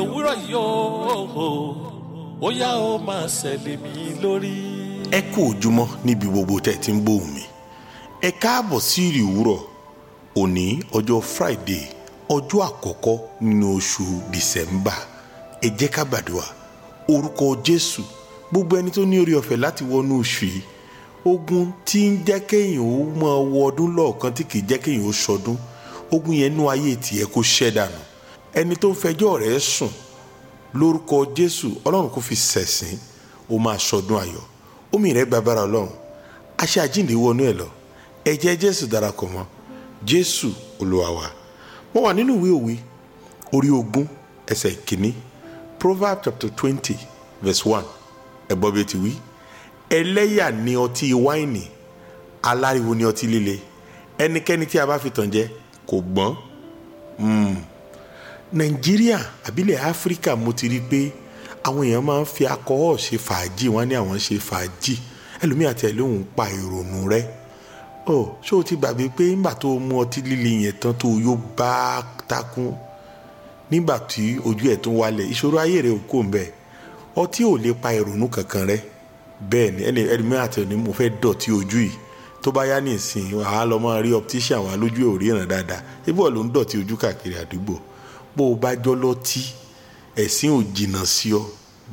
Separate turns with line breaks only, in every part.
òwúrọ̀ yìí ó ó yá ó máa ṣẹlẹ̀ mí lórí.
ẹ kú òjúmọ́ níbi gbogbo tẹ́ ẹ ti ń gbóhùn mi. Ẹ káàbọ̀ sí ìrì òwúrọ̀. Òní ọjọ́ friday ọjọ́ àkọ́kọ́ nínú oṣù december. Ẹ jẹ́ ká gbàdúrà. Orúkọ jésù gbogbo ẹni tó ní orí ọ̀fẹ́ láti wọnú oṣù yìí ogun tí ń jẹ́ kéèyàn ó máa wọ ọdún lọ́ọ̀kan tí kì í jẹ́ kéèyàn ó sọdún ogun yẹn nú ayé tiẹ̀ kó ṣẹ́ ẹni tó ń fẹjọ́ rẹ̀ sùn lórúkọ jésù ọlọ́run kò fi sẹ̀sìn ó máa sọdún ayọ̀. Omi rẹ̀ gbàgbára ọlọ́run. Aṣẹ àjíǹde wọnú ẹ̀ lọ. Ẹ̀jẹ̀ jésù darapọ̀ mọ́. Jésù olúwa wa. Mo wà nínú ìwé òwe orí ogún ẹsẹ̀ kìíní proverb chapter twenty verse one. Ẹ̀gbọ́n bíi ti wí. Ẹlẹ́yà ni ọtí wáìnì aláriwo ni ọtí líle. Ẹnikẹ́ni tí a bá fi tàn jẹ kò gbọ́n nàìjíríà àbílẹ̀ áfíríkà mo ti rí i pé àwọn èèyàn máa ń fi akọ́ọ̀ ṣe fàájì wọ́n ní àwọn ṣe fàájì. Ẹlòmíì àti ẹlòmíì ń pa ìrònú rẹ. Ọ ṣé o ti gbàgbé pé nígbà tó mu ọtí líle yẹn tán tó o yóò bá takún? Nígbà tí ojú ẹ̀ tó wálẹ̀ ìṣòro ayé rẹ ò kó ń bẹ̀. Ọtí ò lè pa ìrònú kankan rẹ. Bẹ́ẹ̀ ni ẹlòmíì àti ẹlòmíì mo fẹ́ dọ̀tí ojú yìí. Tó bá yá ní ìsìn máa rí optician wà lójú ò ríran dáadáa. Ibò ló ń dọ̀tí ojú káàkiri àdúgbò bó o bá jọ lọ́tí ẹ̀sìn ò jìnnà sí ọ.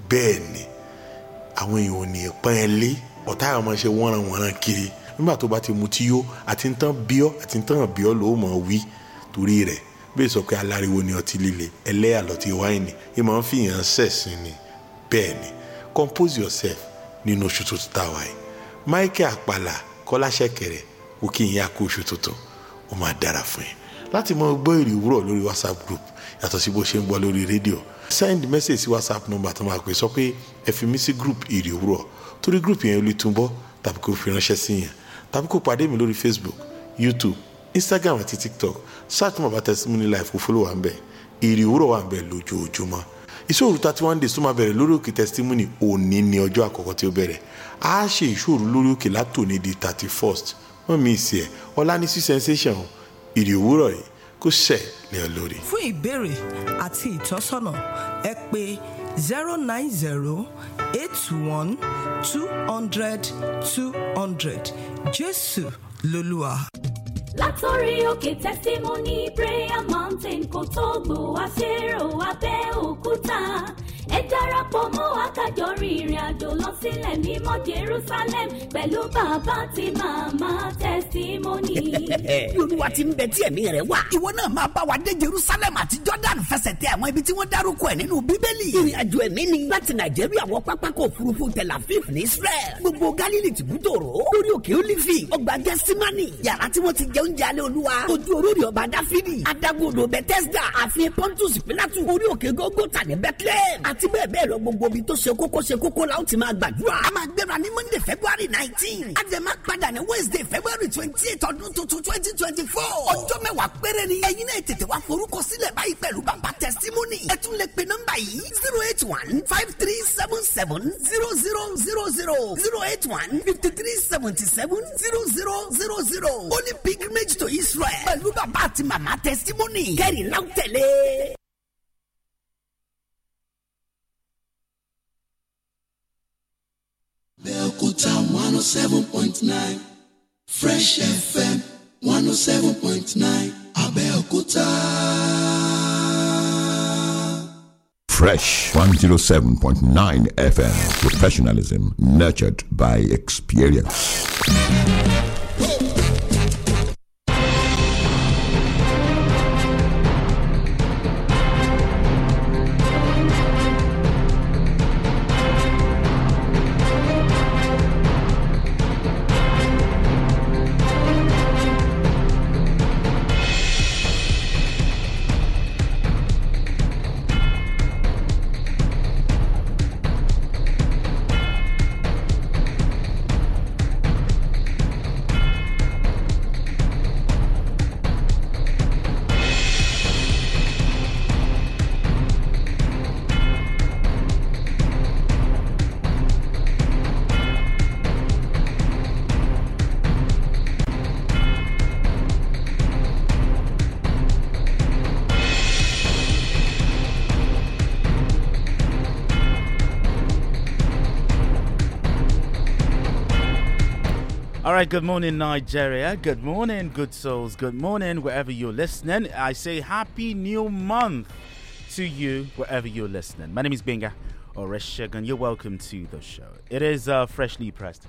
Bẹ́ẹ̀ ni àwọn èèyàn ò ní pọ́n ẹ lé. Ọ̀tá àwọn ọmọ ṣe wọ́nran wọ́nran kiri. Nígbà tó bá ti mu tí yó àti ń tán bí àti ń tán bí ọ mọ̀ wí. Torí rẹ̀ bẹ́ẹ̀ sọ pé aláriwo ni ọtí líle ẹlẹ́yà lọ́tí wáìnì ẹ máa ń fi yàn sẹ̀sìn ni. Bẹ́ẹ̀ ni compose yourself nínú oṣù tuntun táwa yìí. Michael àpàlà kọ́lá ṣẹ̀kẹ̀rẹ̀ kò kí oṣù tuntun ó máa dára fún yín láti mọ gbọ́ èrè òwúrọ̀ lórí whatsapp group yàtọ̀ sí bó ṣe ń gbọ́ lórí rédíò. Send message sí whatsapp number tó máa pè sọ pé ẹ fi mí sí group èrè òwúrọ̀. Torí group yẹn lè túnbọ̀ tàbí kó fi ránṣẹ́ sí yẹn. Tàbí kó pàdé mi lórí facebook youtube instagram àti tiktok. Search mọ̀ bá testimony life kó follow wà ń bẹ̀. Èrè òwúrọ̀ wà ń bẹ̀ lójoojúmọ́. Ìṣòro thirty one days tó máa bẹ̀rẹ̀ lórí òkè testimony òní ni ọjọ́ àkọ́kọ́ tí ó bẹ̀rẹ̀. A ṣe ìṣòro lórí òkè látòní di thirty first wọ́n mi ì sí ẹ̀. Ọ̀la ní sí sensation èrè òwúrọ̀ yìí kó ṣẹ̀ lé ọ lórí.
fún ìbéèrè àti ìtọ́sọ́nà ẹ pé zero nine zero eight one two hundred two hundred jésù lolúwa.
látọ̀rí òkè testimony prayer mountain kò tó gbòwá ṣèrò abẹ́òkúta ẹ darapọ̀ mọ́ wa kájọ rin ìrìn àjò lọ sílẹ̀ mímọ́ jerusalem pẹ̀lú bàbá àti màmá testimony.
bí olúwa ti ń bẹ tí ẹ̀mí rẹ̀ wà. ìwọ náà máa bá wa dé jerusalem àti jordan fẹsẹ̀ tẹ àwọn ibi tí wọ́n dárúkọ ẹ̀ nínú bíbélì. ìrìn àjò ẹ̀mí ni láti nàìjíríà wọ pápákọ̀ òfurufú tel aviv ní israel. gbogbo galilei tìbútòrò lórí òkè olífì ọgbà gẹ́símánì yàrá tí wọ́n ti jẹ oúnjẹ alẹ́ olúwa ojú orórì ọba dáfídì adágúndò bethesda àfihàn pontus pilatu orí òkè gógótà ní bethlehem àti bẹ́ẹ̀ bẹ́ẹ̀ lọ gbogbo ibi tó ṣe kókó ṣe kókó la ó ti máa gbàdúrà. a máa gbéra ní monday february nineteen a padà ní wednesday february twenty eight ọdún tuntun twenty twenty four. ọjọ́ mẹ́wàá péré ni. ẹ̀yin náà tètè wá forúkọ sílẹ̀ báyìí pẹ̀lú bàbá testimony. ẹ lè pe nọ́mbà yìí zero eight one five three seven seven zero zero zero zero zero eight one fifty three seventy seven zero zero zero zero. only pilgrimage to israel pẹ̀lú bàbá àti màmá testimony. kẹ́rì náà tẹ̀lé.
One oh seven point nine Fresh FM one oh seven point nine Abẹ́òkúta.
Fresh 107.9 FM. Professionalism nurtured by experience.
Right, good morning, Nigeria. Good morning, good souls. Good morning, wherever you're listening. I say happy new month to you, wherever you're listening. My name is Binga Oreshegun. You're welcome to the show. It is uh, freshly pressed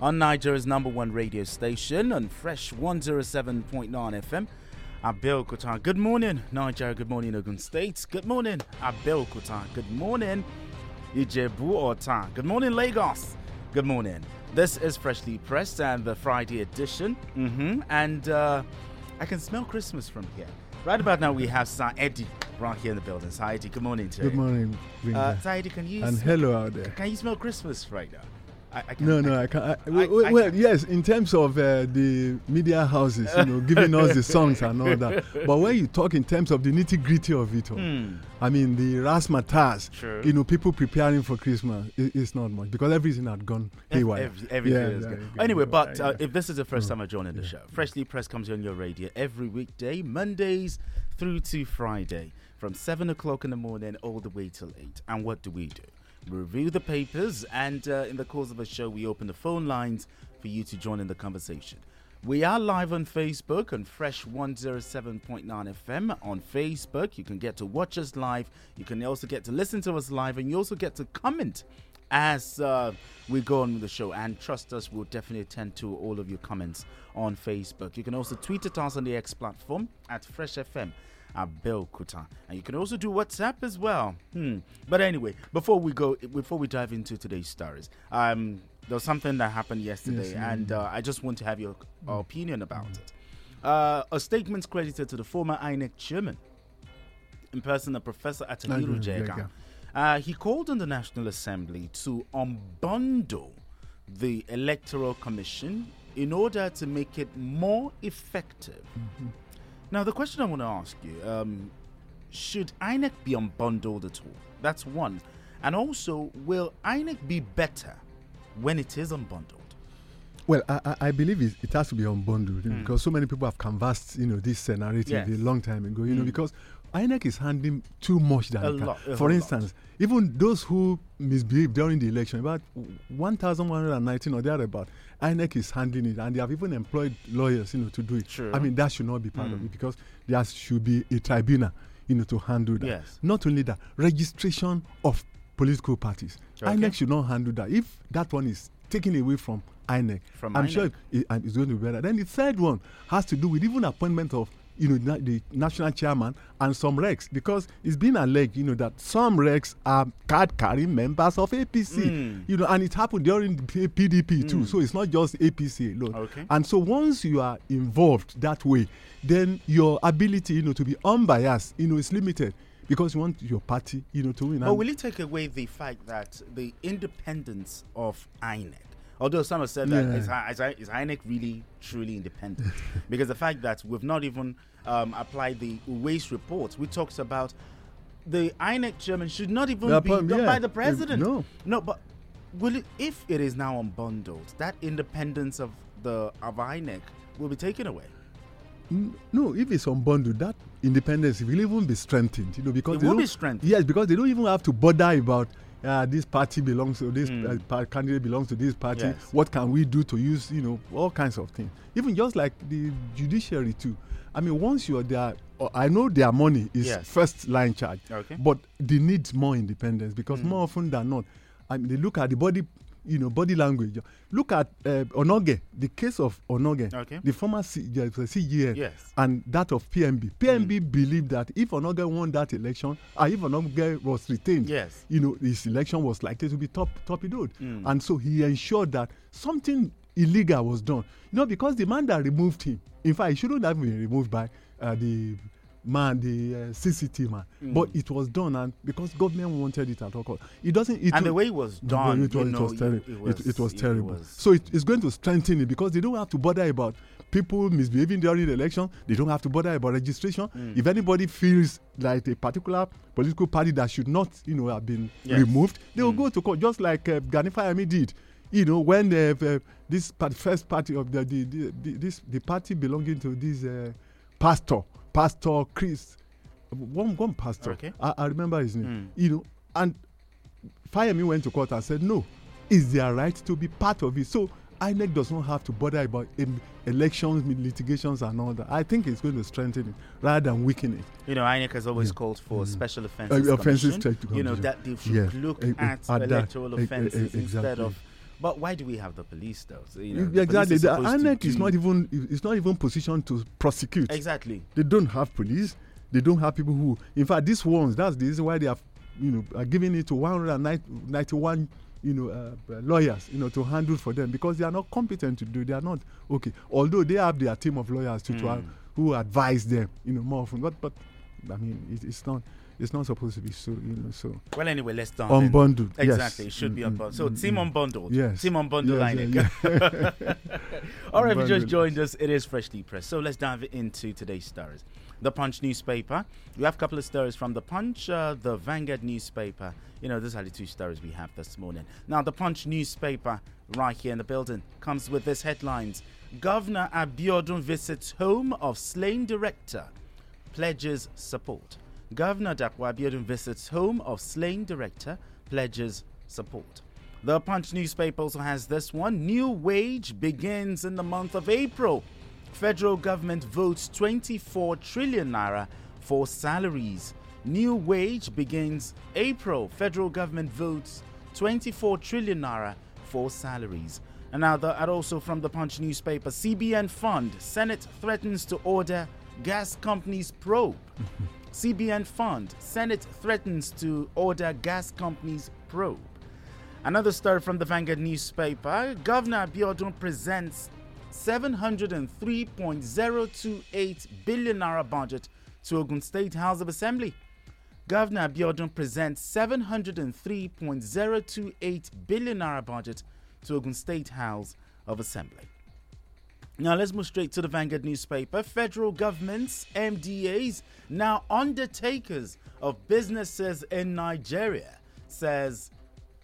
on Nigeria's number one radio station on Fresh 107.9 FM. Abeokuta. Good morning, Nigeria. Good morning, Ogun State. Good morning, Abeokuta. Good morning, Ijebu Ota. Good morning, Lagos. Good morning. This is Freshly Pressed and the Friday edition. hmm And uh, I can smell Christmas from here. Right about now, we have Sir Eddie right here in the building. Sir Eddie, good morning to
Good
you.
morning,
Uh, Sir Eddie, can you
and
smell-
hello out there.
Can you smell Christmas right now? I, I can,
No, no, I can't. I, well,
I- I
well,
can-
yes, in terms of uh, the media houses, you know, giving us the songs and all that. But when you talk in terms of the nitty gritty of it all,
Hmm.
I mean, the razzmatazz,
True.
you know, people preparing for Christmas, it, it's not much because everything had gone haywire.
ev- everything
Yeah,
is
yeah,
good. Anyway,
yeah,
but
yeah.
uh, if this is the first time I join in the show, Freshly Pressed comes on your radio every weekday, Mondays through to Friday, from 7 o'clock in the morning all the way till 8. And what do we do? Review the papers, and uh, in the course of the show, we open the phone lines for you to join in the conversation. We are live on Facebook on Fresh 107.9 FM on Facebook. You can get to watch us live. You can also get to listen to us live, and you also get to comment as uh, we go on with the show. And trust us, we'll definitely attend to all of your comments on Facebook. You can also tweet at us on the X platform at Fresh FM. Kuta, and you can also do WhatsApp as well. Hmm. But anyway, before we go, before we dive into today's stories, um, there was something that happened yesterday,
Yes,
and uh, I just want to have your uh, opinion about it. Uh, a statement credited to the former INEC chairman, in person of Professor Atahiru Jega. Uh, he called on the National Assembly to unbundle the Electoral Commission in order to make it more effective. Now, the question I want to ask you um, should INEC be unbundled at all? That's one. And also, will INEC be better when it is unbundled?
Well, I, I- believe it, it has to be unbundled
Mm.
because so many people have canvassed, you know, this uh, narrative
Yes.
a long time ago. You know,
Mm.
because INEC is handling too much
lot,
For instance, even those who misbehaved during the election, about 1,119 or thereabout, INEC is handling it, and they have even employed lawyers, you know, to do it. I mean, that should not be part of
Mm.
it because there should be a tribunal, you know, to handle that.
Yes.
Not only that, registration of political parties.
Okay.
INEC should not handle that. If that one is taken away from INEC,
From
I'm
INEC.
sure it, it's going to be better. Then the third one has to do with even appointment of you know na- the national chairman and some regs because it's been alleged you know that some regs are card carrying members of APC
Mm.
you know and it happened during PDP too
Mm.
so it's not just APC alone
Okay.
and so once you are involved that way then your ability you know to be unbiased you know is limited because you want your party you know to win
But will it take away the fact that the independence of INEC? Although some have said that
Yeah.
is, is, is INEC really truly independent? because the fact that we've not even um, applied the Uwais report, we talked about the INEC chairman should not even be done
yeah.
by the president.
no.
no, but will it, if it is now unbundled, that independence of the of INEC will be taken away.
No, if it's unbundled, that independence will even be strengthened. You know, because
It will be strengthened.
Yes, because they don't even have to bother about uh, this party belongs to this
Mm.
candidate belongs to this party.
Yes.
What can we do to use? You know, all kinds of things. Even just like the judiciary too. I mean, once you're there, uh, I know their money is
Yes.
first line charge,
Okay.
but they need more independence because
Mm.
more often than not, I mean, they look at the body. You know, body language. Look at uh, Onnoghen, the case of Onnoghen,
Okay.
the former C- uh, CJN,
Yes.
and that of PMB. PMB believed that if Onnoghen won that election, or if Onnoghen was retained,
Yes.
you know, his election was likely to be top torpedoed.
Mm.
And so he ensured that something illegal was done. You know, because the man that removed him, in fact, he shouldn't have been removed by uh, the man, the uh, CCT man.
Mm.
But it was done, and because government wanted it at all costs, it doesn't. It
And the way it was done,
it
you
was, it
know,
was terrible.
it- it
It,
was-
it was
it
terrible.
was-
So it, it's going to strengthen it because they don't have to bother about people misbehaving during the election. They don't have to bother about registration.
Mm.
If anybody feels like a particular political party that should not, you know, have been
Yes.
removed, they will
Mm.
go to court, just like uh, Fayemi did. You know, when uh, uh, this part, first party of the, the, the, the this the party belonging to this uh, pastor, Pastor Chris, one one pastor.
Okay.
I, I remember his name.
Mm.
You know, and Fayemi went to court and said, no, it's their right to be part of it. So INEC does not have to bother about um, elections, litigations, and all that. I think it's going to strengthen it rather than weaken it.
You know, INEC has always
Yeah.
called for
Mm.
special offences.
Uh, offences
commission.
check to
You know that they should
Yes.
look
eh,
at,
that.
electoral
Eh, eh,
offences instead of. But why do we have the police though? So, you know, the
exactly. The INEC is not even it's not even positioned to prosecute.
Exactly.
They don't have police. They don't have people who. In fact, these ones. That's the reason why they have, you know, are giving it to 191, you know, uh, uh, lawyers, you know, to handle for them because they are not competent to do. They are not okay. Although they have their team of lawyers to, to
Mm.
have, who advise them, you know, more often. But but, I mean, it, it's not. It's not supposed to be so, you know. So
Well, anyway, let's then.
unbundled. yes.
Exactly, it should be
Mm,
unbundled. So,
mm,
team unbundled.
Yes.
Team unbundled
Yes,
INEC.
yeah,
All right, if you just joined us, it is freshly pressed. So let's dive into today's stories. The Punch newspaper. We have a couple of stories from the Punch, uh, the Vanguard newspaper. You know, these are the two stories we have this morning. Now, the Punch newspaper, right here in the building, comes with this headlines: Governor Abiodun visits home of slain director, pledges support. Governor Dapo Abiodun visits home of slain director, pledges support. The Punch newspaper also has this one. New wage begins in the month of April. Federal government votes 24 trillion naira for salaries. New wage begins April. Federal government votes 24 trillion naira for salaries. The, and also from the Punch newspaper, CBN fund Senate threatens to order gas companies probe. CBN fund Senate threatens to order gas companies probe. Another story from the Vanguard newspaper Governor Abiodun presents 703.028 billion naira budget to Ogun State House of Assembly. Governor Abiodun presents 703.028 billion naira budget to Ogun State House of Assembly. Now let's move straight to the Vanguard newspaper. Federal government's MDAs, now undertakers of businesses in Nigeria, says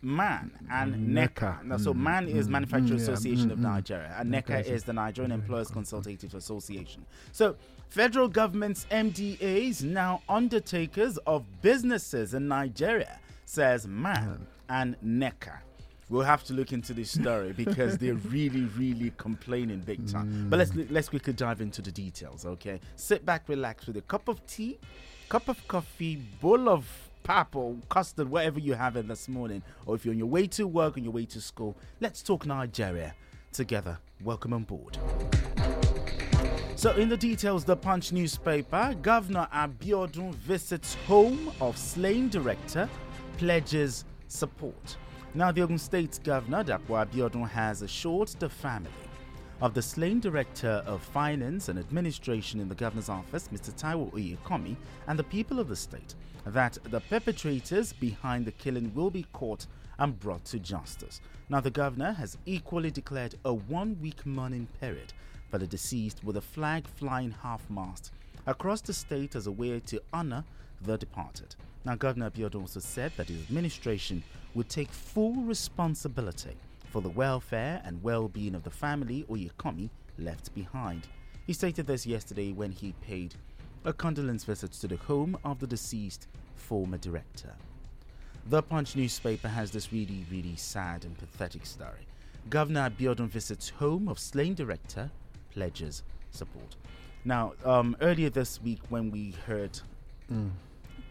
MAN and NECA. Now, so
Mm,
MAN is
mm,
Manufacturer
mm, yeah,
Association
mm,
of
mm.
Nigeria, and NECA
is
the Nigerian Employers Consultative Association. So, federal government's MDAs, now undertakers of businesses in Nigeria, says MAN and NECA. We'll have to look into this story because they're really, really complaining big time. But let's mm. let's quickly dive into the details, okay? Sit back, relax with a cup of tea, cup of coffee, bowl of pap or custard, whatever you have in this morning, or if you're on your way to work, on your way to school. Let's talk Nigeria together. Welcome on board. So, in the details, the Punch newspaper, Governor Abiodun visits home of slain director, pledges support. Now, the Ogun State Governor, Dapo Abiodun, has assured the family of the slain director of finance and administration in the governor's office, Mr. Taiwo Oyekomi, and the people of the state that the perpetrators behind the killing will be caught and brought to justice. Now, the governor has equally declared a one week mourning period for the deceased with a flag flying half mast across the state as a way to honor the departed. Now, Governor Abiodun also said that his administration would take full responsibility for the welfare and well being of the family or Oyekomi left behind. He stated this yesterday when he paid a condolence visit to the home of the deceased former director. The Punch newspaper has this really, really sad and pathetic story. Governor Abiodun visits home of slain director, pledges support. Now, um, earlier this week, when we heard
Mm.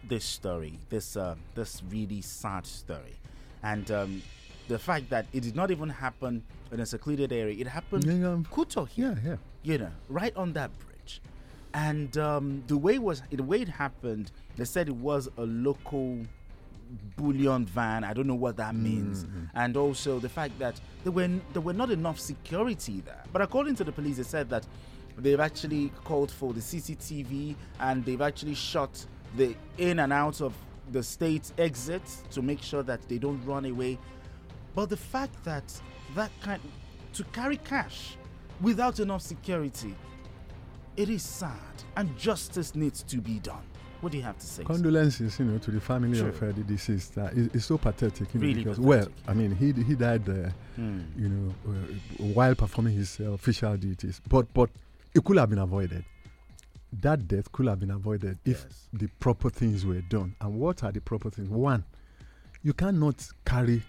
this story, this uh, this really sad story, and um, the fact that it did not even happen in a secluded area, it happened
Yeah, yeah.
Kuto here,
Yeah, yeah.
you know, right on that bridge, and um, the way it was the way it happened, they said it was a local bullion van. I don't know what that means, and also the fact that there were there were not enough security there. But according to the police, they said that they've actually called for the CCTV and they've actually shot the in and out of the state exits to make sure that they don't run away. But the fact that that kind to carry cash without enough security, it is sad, and justice needs to be done. What do you have to say?
Condolences, you know, to the family
Sure.
of uh, the deceased. Uh, it- it's so pathetic, you know,
Really
because well. I mean, he he died, uh,
Hmm.
you know, uh, while performing his uh, official duties. But but it could have been avoided. That death could have been avoided if
Yes.
the proper things were done. And what are the proper things? One, you cannot carry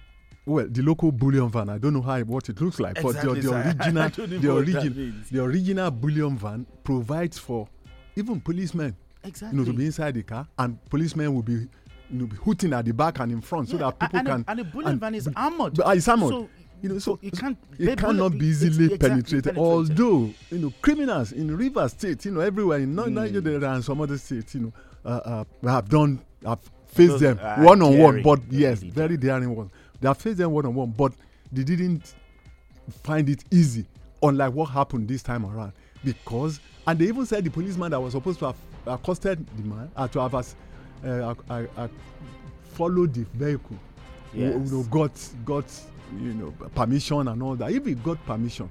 well, the local bullion van. I don't know how what it looks like,
Exactly,
but the, the original, the
know what that
origin,
means.
the original bullion van provides for even policemen,
Exactly.
you know, to be inside the car, and policemen will be, you know, be hooting at the back and in front, so that people
and,
can.
A, and the bullion van is armored.
But, uh, it's armored.
So,
you know, so,
it can't.
it cannot be easily
exactly
penetrated. Although you know criminals in River State, you know everywhere in North
Hmm.
Nigeria and some other states, you know, uh, uh, have done have faced
Those
them one on one. But yes, very daring ones. They have faced them one on one, but they didn't find it easy. Unlike what happened this time around, because and they even said the policeman that was supposed to have accosted the man uh, to have us, uh, uh, followed the vehicle
Yes.
you know, got got you know permission and all that. If he got permission,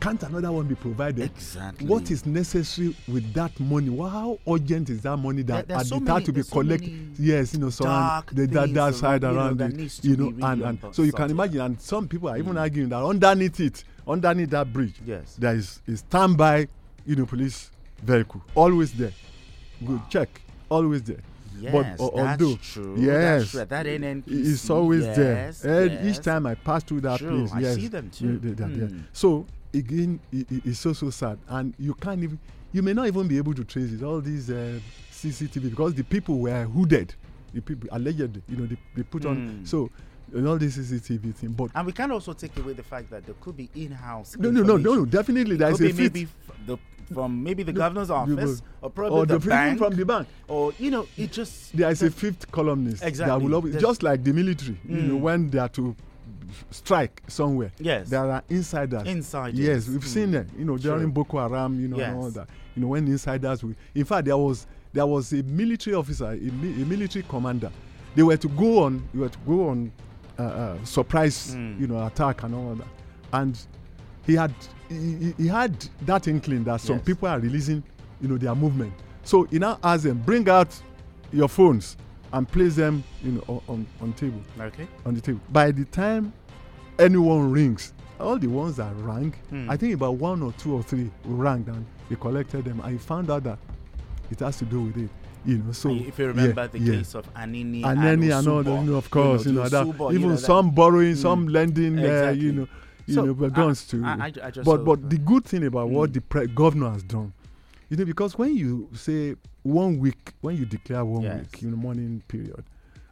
can't another one be provided?
Exactly.
What is necessary with that money? Well, how urgent is that money that
There-
at
so
the time to be
there's so
collected? yes, you know, so
dark
and the, that, that side
around, you know,
around
that
it, you know,
really
and, and so you can imagine. And some people are
Mm.
even arguing that underneath it, underneath that bridge,
Yes.
there is a standby, you know, police vehicle always there. Good check, always there.
Yes,
but
that's
al- although,
true.
yes,
That's true. That NNPC,
it's always
yes,
there. And
yes.
Each time I pass through that
True,
place,
I
yes,
see them too.
they- they're there.
Mm.
So again, i- i- it's so so sad, and you can't even, you may not even be able to trace it. All these uh, CCTV because the people were hooded, the people allegedly, you know, they, they put on
Mm.
so. And all this CCTV thing, but
And we can also take away the fact that there could be in-house.
no, no, no, no, no, definitely there is a
maybe the, from maybe the
No,
governor's office or probably
or
the,
the,
bank
from the bank.
or you know it just
there is a fifth columnist that
Exactly.
will always
There's-
just like the military you know
Mm.
when they are to strike somewhere
Yes.
there are insiders
Insiders.
yes we've
Mm.
seen them you know during boko haram you know and all that you know when insiders will in fact there was there was a military officer a, mi- a military commander they were to go on they were to go on uh, uh, surprise
Mm.
you know attack and all that and he had he, he- had that inkling that some
Yes.
people are releasing you know their movement so he now asked them bring out your phones and place them you know on, on, table
okay.
on the table by the time anyone rings all the ones that rang
Hmm.
i think about one or two or three rang and he collected them and he found out that it has to do with it you know so
And if you remember
yeah,
the
yeah.
case of Anini
and any and all
Osunbor,
that, you know, of course, you know,
the
that
Osunbor,
even
you know, that-
some borrowing,
Mm.
some lending, uh, you know, you
So,
know, but
I-
guns too.
I- I-
but but
that-
the good thing about what
Mm.
the pre- governor has done, you know, because when you say one week, when you declare one
Yes.
week, you know, morning period,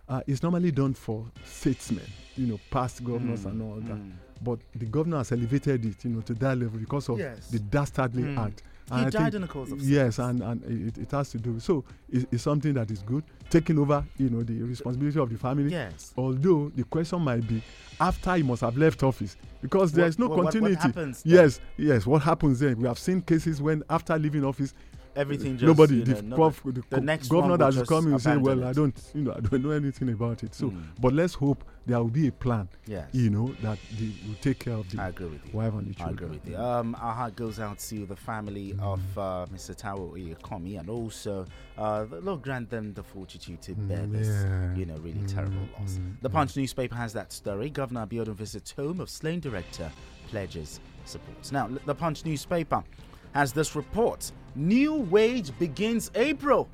uh, it's normally done for statesmen, you know, past governors
Mm,
and all that.
mm.
But the governor has elevated it, you know, to that level because of
Yes.
the dastardly
Mm.
act.
He
And
died in the cause of
yes, and and it, it has to do. So it, it's something that is good. Taking over, you know, the responsibility of the family.
Yes.
Although the question might be after he must have left office because there
What-
is no
what- what- what
continuity.
happens then?
yes, yes. What happens then? We have seen cases when after leaving office,
Everything just,
nobody,
you
the,
know,
prof- the,
the next
governor
that is
that
will
is
just
coming will say,
abandon
"Well, I don't, you know, I don't know anything about it." So,
Mm.
but let's hope there will be a plan.
Yes.
You know that they will take care of the
I agree with you.
wife and the
I agree with you. Um, our heart goes out to the family of uh, Mr. Tao Iyakomi and also uh, the Lord grant them the fortitude to bear
Mm,
this,
yeah.
you know, really terrible
Mm,
loss.
mm,
The Punch newspaper has that story. Governor Abiodun visits home of slain director, pledges support. Now, the Punch newspaper has this report. New wage begins April.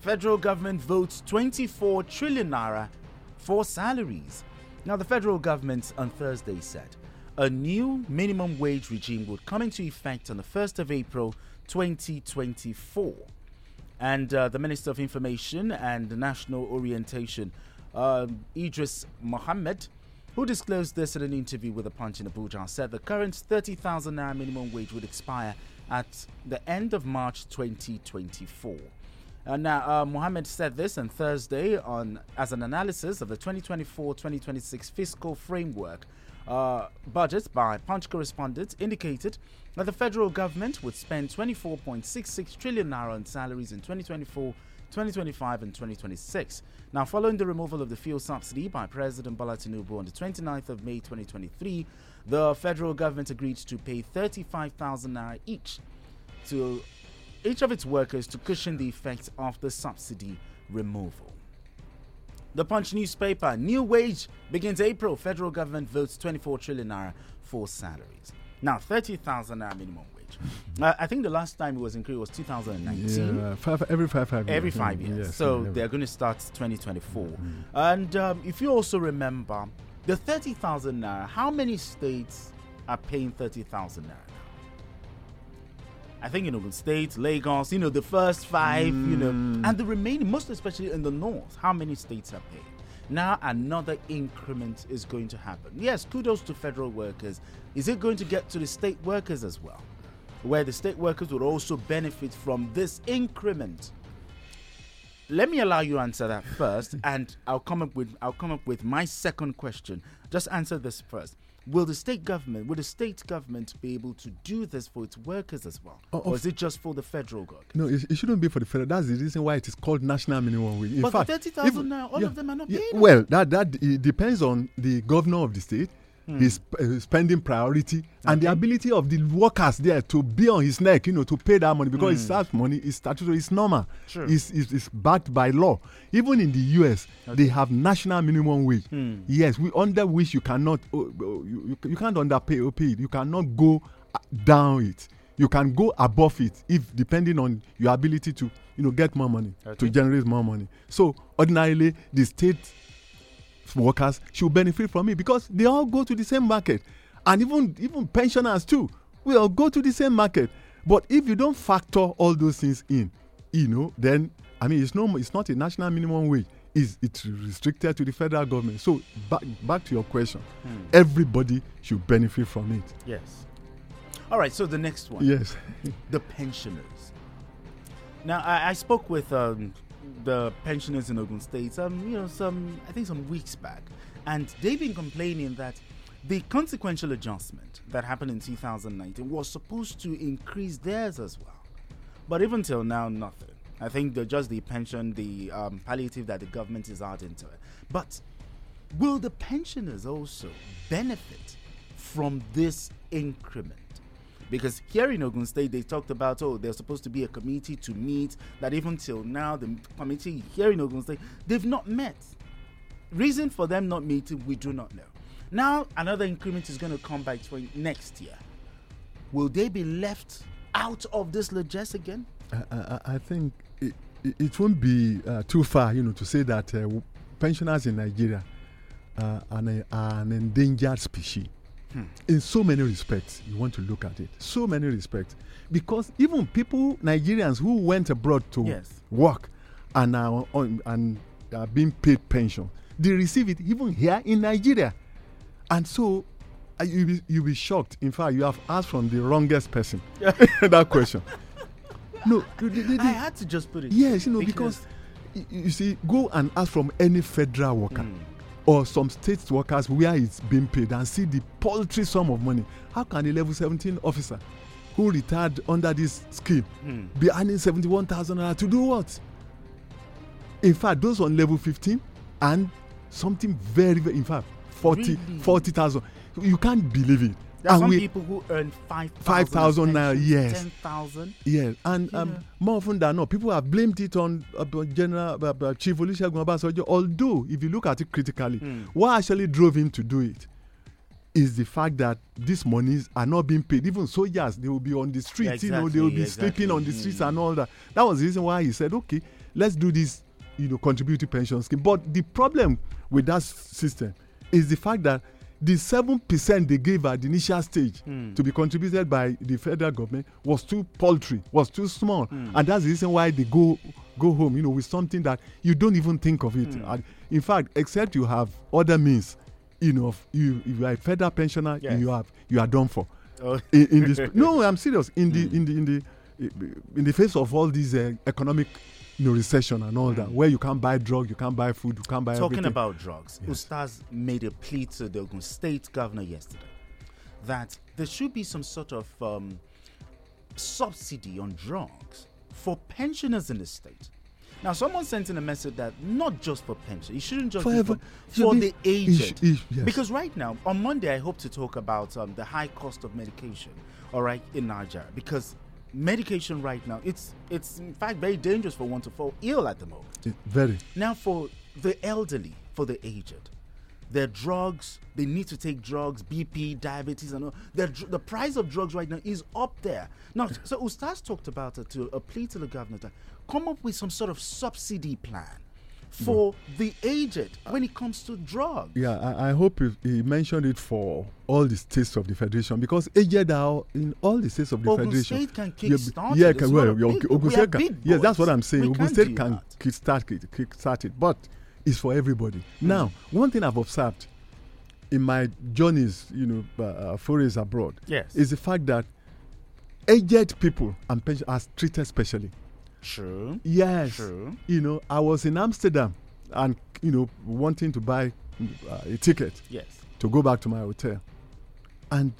Federal government votes 24 trillion naira for salaries. Now, the federal government on Thursday said a new minimum wage regime would come into effect on the 1st of April 2024. And uh, the Minister of Information and National Orientation, um, Idris Mohammed, who disclosed this in an interview with the Punch in Abuja, said the current 30,000 naira minimum wage would expire at the end of March 2024. Uh, now, uh, Mohammed said this on Thursday on as an analysis of the 2024-2026 fiscal framework uh, budget by Punch correspondents indicated that the federal government would spend 24.66 trillion naira on salaries in 2024. 2025 and 2026. Now, following the removal of the fuel subsidy by President Bola Tinubu on the 29th of May 2023, the federal government agreed to pay 35,000 naira each to each of its workers to cushion the effect of the subsidy removal. The Punch newspaper, new wage begins April. Federal government votes 24 trillion naira for salaries. Now, 30,000 naira minimum wage. Uh, I think the last time it was increased was 2019.
Yeah, five, every five, five years.
Every five years.
yes,
so
every-
they're going to start 2024. And um, if you also remember, The 30,000 naira, how many states are paying 30,000 naira now? I think in Ogun State, Lagos, you know, the first five, you know, mm. and the remaining, most especially in the north, how many states are paying? Now another increment is going to happen. Yes, kudos to federal workers. Is it going to get to the state workers as well? Where the state workers will also benefit from this increment? Let me allow you to answer that first and i'll come up with i'll come up with my second question just answer this first will the state government will the state government be able to do this for its workers as well
Oh,
or is it just for the federal government
No, it, it shouldn't be for the federal. That's the reason why it is called national minimum wage. In
But
fact,
30,000 now, all of them are not
yeah,
it.
Well, that that it depends on the governor of the state,
Hmm.
his uh, spending priority, and the ability of the workers there to be on his neck, you know, to pay that money because it's that money is statutory, it's normal, it's, it's, it's backed by law. Even in the US, they have national minimum wage.
Hmm.
Yes, we under which you cannot, oh, you, you, you can't underpay or pay it. You cannot go uh, down it. You can go above it if depending on your ability to, you know, get more money
Okay.
to generate more money. So ordinarily, the state workers should benefit from it because they all go to the same market. And even even pensioners too we all go to the same market. But if you don't factor all those things in you know then i mean it's no it's not a national minimum wage. Is it's restricted to the federal government. So back back to your question. Everybody should benefit from it.
Yes. All right so the next one.
Yes.
The pensioners. Now, I, I spoke with um, the pensioners in Ogun State, um, you know, some I think some weeks back, and they've been complaining that the consequential adjustment that happened in 2019 was supposed to increase theirs as well, but even till now, nothing. I think the just the pension, the um, palliative that the government is adding to it, but will the pensioners also benefit from this increment? Because here in Ogun State, they talked about, oh, there's supposed to be a committee to meet, that even till now, the committee here in Ogun State, they've not met. Reason for them not meeting, we do not know. Now, another increment is going to come by 20, next year. Will they be left out of this largesse again?
I, I, I think it, it, won't be uh, too far, you know, to say that uh, pensioners in Nigeria uh, are, an, are an endangered species. In so many respects, you want to look at it. So many respects, because even people, Nigerians who went abroad to
Yes.
work and are on and are being paid pension, they receive it even here in Nigeria, and so. uh, You'll be, you'll be shocked. In fact, you have asked from the wrongest person that question. No, they- they- they-
I had to just put it.
Yes, you know, because, y- you see, go and ask from any federal worker
Hmm.
Or some state workers where it's being paid and see the paltry sum of money. How can a level 17 officer who retired under this scheme
Hmm.
be earning 71,000 naira to do what? In fact, those on level 15 and something very, very, in fact, 40
Really?
40,000. you can't believe it.
There are
And
some
we-
people who earn 5,000
5,000 naira, yes.
10,000.
Yes, and um, more often than not, people have blamed it on uh, General uh, uh, Chief Olusegun Obasanjo. Although, if you look at it critically,
Hmm.
what actually drove him to do it is the fact that these monies are not being paid. Even soldiers, they will be on the streets. you know, they will be
exactly,
sleeping on the
exactly.
streets and all that. That was the reason why he said, "Okay, let's do this, you know, contributory pension scheme." But the problem with that system is the fact that the seven percent they gave at the initial stage
Hmm.
to be contributed by the federal government was too paltry, was too small,
Hmm.
and that's the reason why they go go home, you know, with something that you don't even think of it.
Hmm.
And in fact, except you have other means, you know, of- you if you are a federal pensioner,
Yes.
you have you are done for.
Oh.
In, in this, no, I'm serious. In the in the in the in the face of all these uh, economic, you know, recession and all that, where you can't buy drug, you can't buy food, you can't buy.
Talking
everything.
about drugs, Ustaz made a plea to the Ogun State governor yesterday that there should be some sort of um, subsidy on drugs for pensioners in the state. Now, someone sent in a message that not just for pension, it shouldn't just
For
be for, for
be-
the aged.
sh- it- yes.
Because right now, on Monday, I hope to talk about um, the high cost of medication, all right, in Nigeria. Because medication right now, it's it's in fact very dangerous for one to fall ill at the moment.
Very.
Now, for the elderly, for the aged, their drugs, they need to take drugs, BP, diabetes, and all. Their, the price of drugs right now is up there. Now, so Ustaz talked about it to a plea to the governor to come up with some sort of subsidy plan for the aged when it comes to drugs.
Yeah, I, I hope he, mentioned it for all the states of the federation because aged are in all the states of the
Ogun
federation.
State can
Yeah,
kickstart
yeah,
it.
Can, well,
big-
Ogun State can. Yes, that's what I'm saying.
We
Ogun State can kickstart it, kickstart it, but it's for everybody. Now, one thing I've observed in my journeys, you know, uh, uh, forays abroad,
Yes.
is the fact that aged people and pension are treated specially.
True.
Yes.
True.
You know, I was in Amsterdam and, you know, wanting to buy uh, a ticket
Yes.
to go back to my hotel. And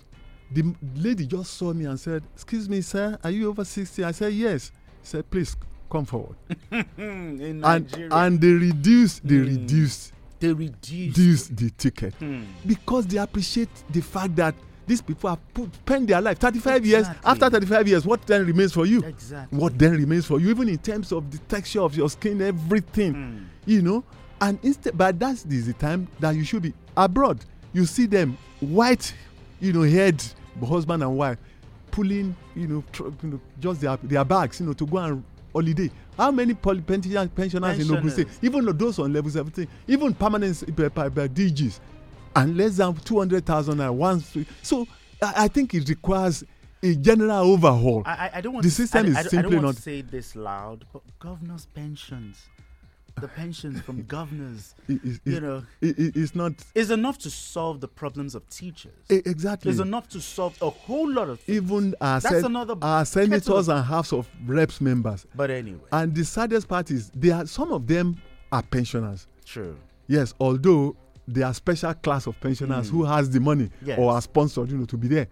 the lady just saw me and said, Excuse me, sir, are you over 60? I said, Yes. She said, Please come forward.
in
and
Nigeria,
and they reduced, they
Mm.
reduced,
they reduce.
reduced the ticket
Hmm.
because they appreciate the fact that these people have put, spent their life 35 years.
Exactly.
After 35 years, what then remains for you?
Exactly.
What then remains for you, even in terms of the texture of your skin, everything,
Hmm.
you know. And instead, but that's the time that you should be abroad. You see them white, you know, head husband and wife pulling, you know, tr- you know just their their bags, you know, to go and holiday. How many poly- pension- pensioners in Ogun State,
Pensioners.
even those on level 17, even permanent uh, uh, uh, DGs, and less than 200,000 naira once. So I, I think it requires a general overhaul.
I, I- don't want
The
to,
system
I,
is
I, don't- I
simply
don't want
not-
to say this loud, but governors' pensions, the pensions from governors,
It- it-
you
it-
know,
it- it- it's not
is enough to solve the problems of teachers.
exactly.
Is enough to solve a whole lot of things.
even our,
That's
sen-
another
our senators and house of reps members
But anyway,
and the saddest part is they are some of them are pensioners
true.
yes although they are special class of pensioners hmm. who has the money.
Yes.
or are sponsored you know to be there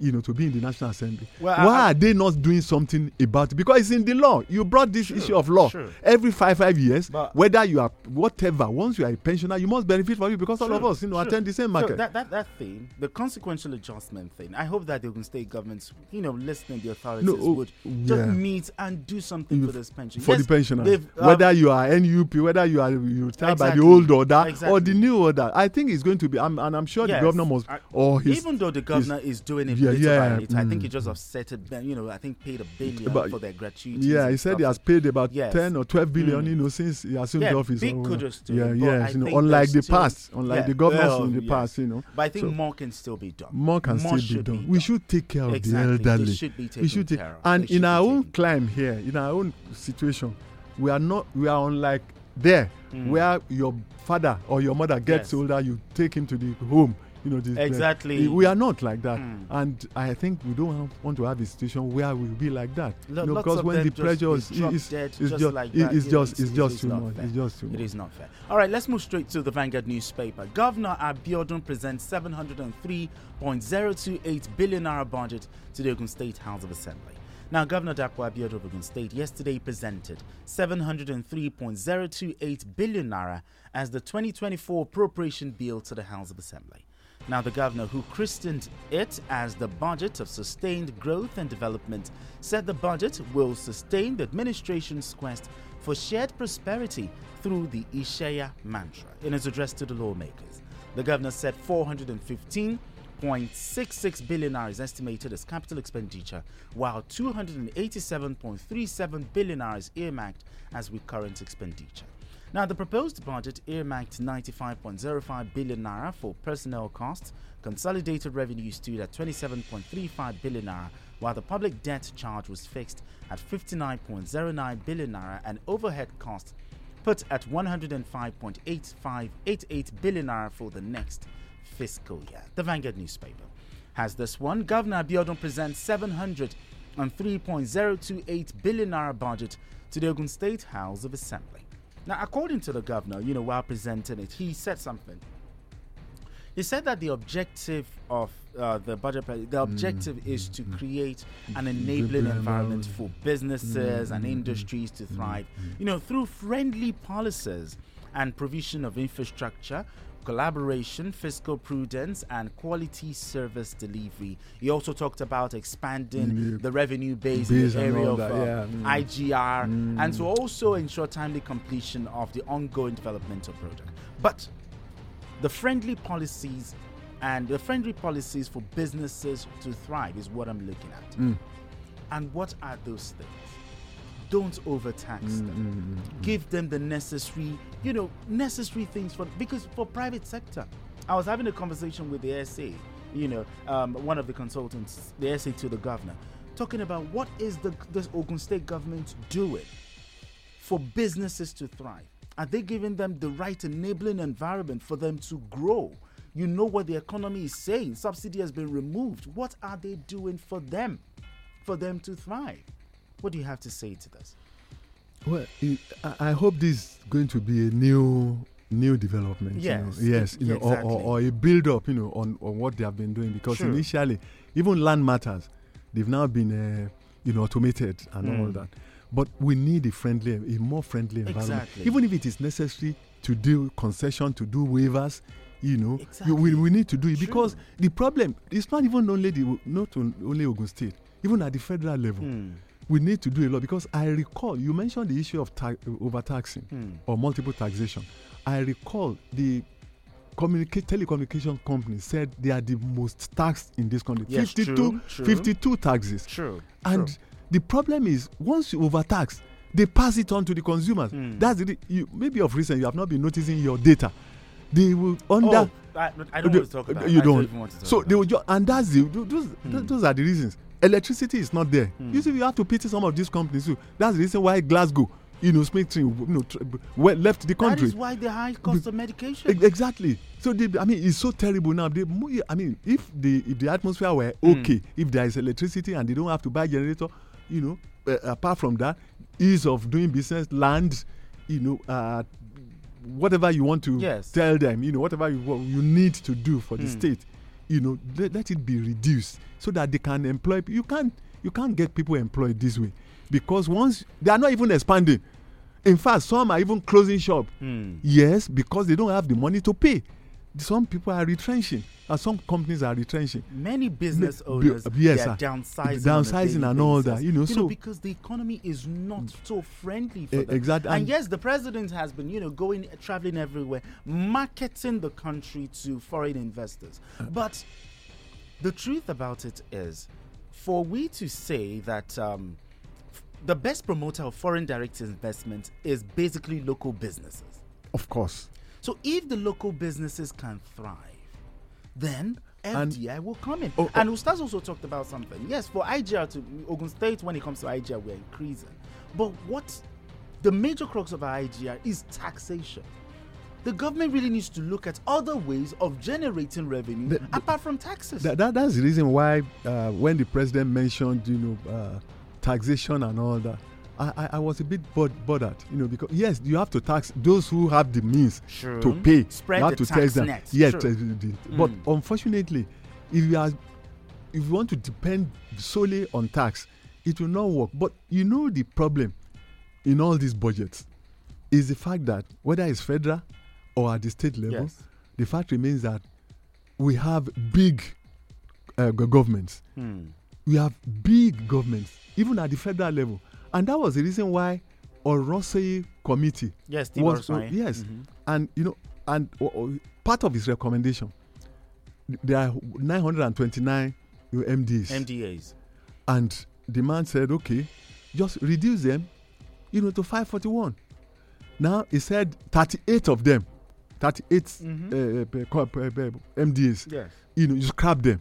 you know to be in the national assembly
Well,
why
I- I-
are they not doing something about it because it's in the law you brought this issue of law
sure.
every five five years
But-
whether you are whatever once you are a pensioner you must benefit from it because all of us you know attend the same market
that, that that thing, the consequential adjustment thing. I hope that the Ogun State governments, you know, listening the authorities
No, oh,
would just
yeah.
meet and do something for
If-
this pension.
for
Yes,
the pensioners.
they've, um,
whether you are NUP, whether you are you retired by the old order or the new order, I think it's going to be. I'm, and I'm sure
Yes.
the governor must,
I-
or his.
even though the governor is doing it
yeah, yeah,
by little, I think
mm.
he just offset it. You know, I think paid a billion
But-
for their gratuity.
yeah, he said he has paid about
Yes.
10 or 12 billion,
Mm.
you know, since he assumed
Yeah,
office.
big kudos to
yeah,
him,
yes, you know, unlike the
still-
past, unlike
yeah,
the governors
well,
in the
yes.
past, you know.
But I think
So-
more can still be done.
More can still be
should
done. We should take care of
Exactly.
the
They
elderly.
should be
we should take,
care of.
and in our own
taken
climb here, in our own situation, we are not. We are unlike there, where your father or your mother gets
Mm.
Older, you take him to the home. You know, this,
Exactly.
we are not like that,
Mm.
and I think we don't have- want to have a situation where we will be like that.
Lo-
you know, because when the pressure is, is,
dead
is
just like
it-
that.
it's just,
it's-
just
is
too much. It's just too much.
is not fair. All right, let's move straight to the Vanguard newspaper. Governor Abiodun presents 703.028 billion naira budget to the Ogun State House of Assembly. Now, Governor Dapo Abiodun of Ogun State yesterday presented 703.028 billion naira as the 2024 appropriation bill to the House of Assembly. Now, the governor, who christened it as the budget of sustained growth and development, said the budget will sustain the administration's quest for shared prosperity through the ISEYA mantra. In his address to the lawmakers, the governor said 415.66 billion naira is estimated as capital expenditure, while 287.37 billion naira is earmarked as recurrent expenditure. Now, the proposed budget earmarked 95.05 billion naira for personnel costs. Consolidated revenue stood at 27.35 billion naira, while the public debt charge was fixed at 59.09 billion naira and overhead costs put at 105.8588 billion naira for the next fiscal year. The Vanguard newspaper has this one. Governor Abiodun presents 703.028 billion naira budget to the Ogun State House of Assembly. Now, according to the governor, you know, while presenting it, he said something. He said that the objective of uh, the budget, the objective is to mm-hmm. create an mm-hmm. enabling
Enabling
environment
environment.
for businesses and industries to thrive, you know, through friendly policies and provision of infrastructure, collaboration, fiscal prudence, and quality service delivery. He also talked about expanding
Mm,
the revenue base in the area of
that,
uh,
yeah, mm.
IGR and to also ensure timely completion of the ongoing developmental project. But the friendly policies and the friendly policies for businesses to thrive is what I'm looking at.
Mm.
And what are those things? Don't overtax mm, them. Mm, mm, Give them the necessary, you know, necessary things for because for private sector. I was having a conversation with the SA, you know, um, one of the consultants, the SA to the governor, talking about what is the this Ogun State government doing for businesses to thrive? Are they giving them the right enabling environment for them to grow? You know what the economy is saying. Subsidy has been removed. What are they doing for them, for them to thrive? What do you have to say to this?
Well, it, I, I hope this is going to be a new new development.
Yes,
You know? Yes. You know, or,
exactly.
or, or a build up. You know, on, on what they have been doing because
Sure.
initially, even land matters, they've now been uh, you know automated and all
Mm.
that. But we need a friendly, a more friendly environment.
Exactly.
Even if it is necessary to do concession, to do waivers, you know, you,
Exactly.
we, we need to do it because the problem is not even only the not only Ogun State, even at the federal level
Hmm.
We need to do a lot because I recall you mentioned the issue of ta- overtaxing
Hmm.
or multiple taxation. I recall the communica- telecommunication companies said they are the most taxed in this country.
Yes,
52,
true, true.
52 taxes.
True.
And
true.
the problem is once you overtax, they pass it on to the consumers.
Hmm.
That's the you, maybe of recent you have not been noticing your data. They will under
oh, I, I don't want to talk about.
You
I
don't.
even want to talk
so
about
they will just, and that's the those, those are the reasons. Electricity is not there.
Hmm.
You see, you have to pity some of these companies too. That's the reason why Glaxo, you know, Smith, you know, well, left the
That
country.
is why the high cost of medication.
Exactly. So they, I mean, it's so terrible now. They, I mean, if the if the atmosphere were
Hmm.
okay, if there is electricity and they don't have to buy generator, you know, uh, apart from that, ease of doing business, land, you know, uh, whatever you want to
Yes.
tell them, you know, whatever you you need to do for the
Hmm.
state, you know, let, let it be reduced so that they can employ. You can't you can't get people employed this way because once they are not even expanding. In fact, some are even closing shop.
Hmm.
Yes, because they don't have the money to pay. Some people are retrenching, and some companies are retrenching.
Many business
Be-
owners
yes,
they are downsizing,
Downsizing and all that, you know, so-
because the economy is not so friendly for
E-
them.
exact-
And,
and-
yes, the president has been, you know, going traveling everywhere, marketing the country to foreign investors.
Uh.
But the truth about it is, for we to say that um, the best promoter of foreign direct investment is basically local businesses.
Of course.
So if the local businesses can thrive, then
And-
FDI will come in.
Oh,
and Ustaz also talked about something. Yes, for IGR to Ogun State, when it comes to IGR, we're increasing. But what the major crux of our IGR is taxation. The government really needs to look at other ways of generating revenue
The- the-
apart from taxes.
That, that, that's the reason why uh, when the president mentioned, you know, uh, taxation and all that, I, I, I was a bit bothered, you know, because yes, you have to tax those who have the means
Sure.
to pay.
Spread
you have
the
to tax them.
net.
Yes, uh, the- but
Mm.
unfortunately, if you are, if you want to depend solely on tax, it will not work. But you know the problem in all these budgets is the fact that whether it's federal or at the state level,
Yes.
the fact remains that we have big uh, governments.
Hmm.
We have big governments, even at the federal level, and that was the reason why Oronsaye committee
Yes, Steve
was
Oronsaye.
yes,
Mhm.
and you know, and part of his recommendation, there are 929 you MDs,
MDAs.
and the man said, okay, just reduce them, you know, to 541. Now he said 38 of them, 38
Mhm.
uh, uh, uh, MDs,
Yes.
you know, you scrap them.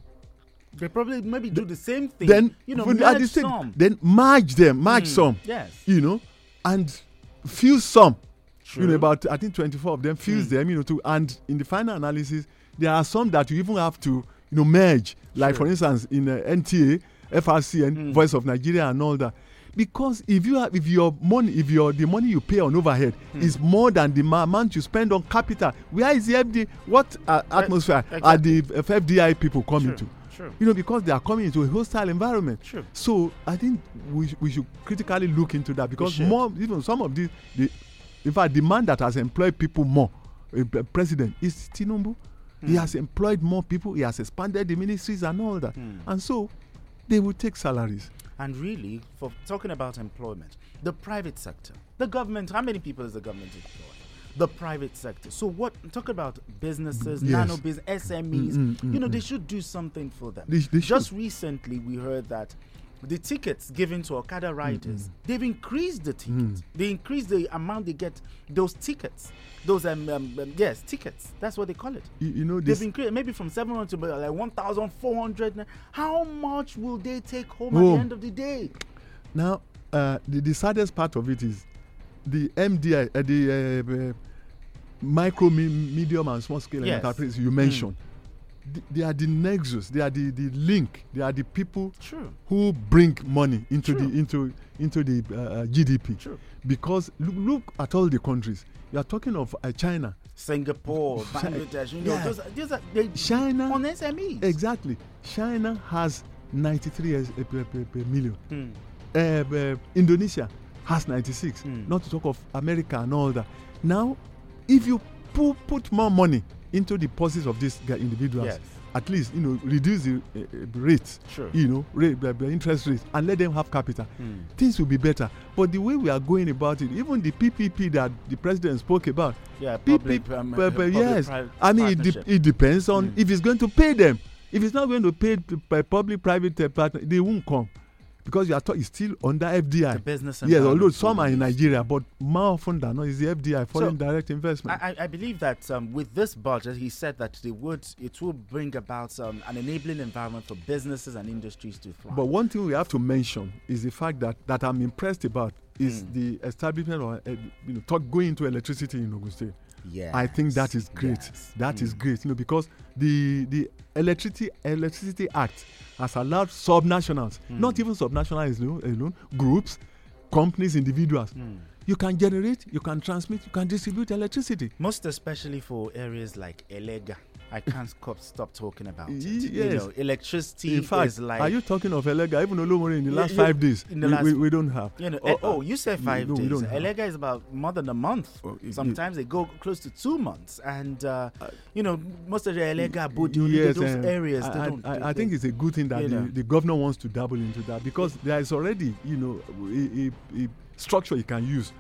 They probably maybe do the same thing.
Then
you know,
at the
merge some.
then merge them, merge
Mm,
some,
Yes.
you know, and fuse some. True. You know, about I think 24 of them fuse
Mm.
them, you know, to and in the final analysis, there are some that you even have to, you know, merge. Like for instance, in uh, NTA, FRC, and
Mm.
Voice of Nigeria, and all that. Because if you have, if your money, if your the money you pay on overhead
Hmm.
is more than the amount you spend on capital, where is the FD? What uh, atmosphere are the FDI people coming to?
Sure.
You know, because they are coming into a hostile environment.
Sure.
So I think we, sh- we should critically look into that because more even some of these the in fact the man that has employed people more uh, president is Tinubu. He
Hmm.
has employed more people, he has expanded the ministries and all that.
Hmm.
And so they will take salaries.
And really, for talking about employment, the private sector, the government, how many people is the government employing? The private sector. So what talk about businesses,
Yes.
nano business, SMEs,
Mm, mm,
you know,
mm,
they
mm.
should do something for them.
They they
Just recently we heard that the tickets given to Okada riders, they've increased the tickets. They increased the amount they get those tickets. Those um, um, um, yes tickets. That's what they call it.
You, you know
They've increased maybe from 700 to like 1,400. How much will they take home at the end of the day?
Now, uh, the, the saddest part of it is the MDI, uh, the uh, uh, micro, me- medium, and small scale
Yes.
enterprise you mentioned. th- They are the nexus. They are the, the link. They are the people
True.
who bring money into
True.
the into into the uh, uh, GDP.
True.
Because look, look at all the countries. You are talking of uh, China.
Singapore, Bangladesh, you know,
Yeah.
those, those are they
China
on SMEs.
Exactly. China has 93 as- uh, per, per, per million.
Hmm.
Uh, uh, Indonesia has 96.
Mm.
Not to talk of America and all that. Now, if you pu- put more money into the purses of these individuals,
Yes.
at least you know reduce the uh, uh, rates,
Sure.
you know, rate, interest rates, and let them have capital.
Hmm.
Things will be better. But the way we are going about it, even the PPP that the president spoke about,
Yeah,
PP,
public, um, public
yes. I mean, it, de- it depends on
Mm.
if it's going to pay them. If it's not going to pay by public-private partner, they won't come because you are talk- it's still under FDI.
The business
yes, although some are in Nigeria, but more often than not, is the FDI, foreign direct investment.
I, I- believe that um, with this budget, he said that they would it will bring about um, an enabling environment for businesses and industries to thrive.
But one thing we have to mention is the fact that that I'm impressed about is
Mm.
the establishment of uh, you know talk going into electricity in Ogun State.
Yeah,
I think that is great.
yes.
That is
Mm.
great, you know, because the the electricity electricity act has allowed subnationals,
Mm.
not even subnationals alone, alone, groups, companies, individuals.
Mm.
You can generate, you can transmit, you can distribute electricity.
Most especially for areas like Elega. I can't stop, stop talking about it.
Y-
You
yes.
know, electricity
In fact,
is like
are you talking of Elega? Even Olomori in the last
yeah,
five days,
in the
we,
last-
we, we don't have.
You know,
Oh,
eh, oh,
uh,
you said five
no, we
days.
have.
Elega is about more than a month.
Oh, it-
Sometimes they go close to two months, and uh, you know, most of the Elega, Budi,
yes,
those
um,
areas,
I,
they don't.
I,
they-
I think it's a good thing that the, the governor wants to dabble into that because there is already, you know, a, a, a structure you can use.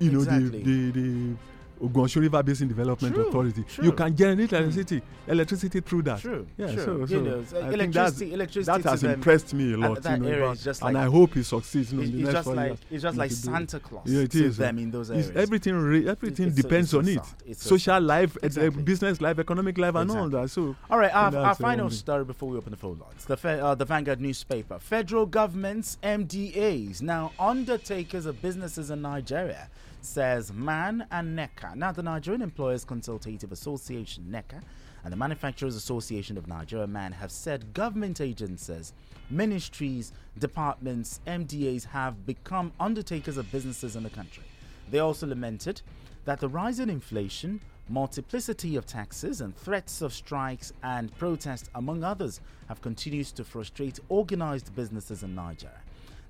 You know,
Exactly.
the the the Ogun-Oshun River Basin Development
True,
Authority.
true.
You can generate electricity, electricity through that.
True,
Yeah,
true.
so,
You know, so
I think
electricity-
that's,
electricity
that has impressed me a lot. you know,
area is just
and
like-
I hope he succeeds. You know,
It's,
in the
it's
next
just like it's just like
know, to do it.
Santa Claus
Yeah, it
to
is.
them in those areas.
everything, re- everything
it's
depends
it's
on it.
It's
Social
start.
life, uh,
Exactly.
business life, economic life, and all that. So,
All right, our, our final
only-
story before we open the phone lines. The, uh, the Vanguard newspaper. Federal government's MDAs, now undertakers of businesses in Nigeria, says MAN and NECA. Now, the Nigerian Employers Consultative Association, NECA, and the Manufacturers Association of Nigeria, MAN, have said government agencies, ministries, departments, MDAs have become undertakers of businesses in the country. They also lamented that the rise in inflation, multiplicity of taxes, and threats of strikes and protests, among others, have continued to frustrate organized businesses in Nigeria.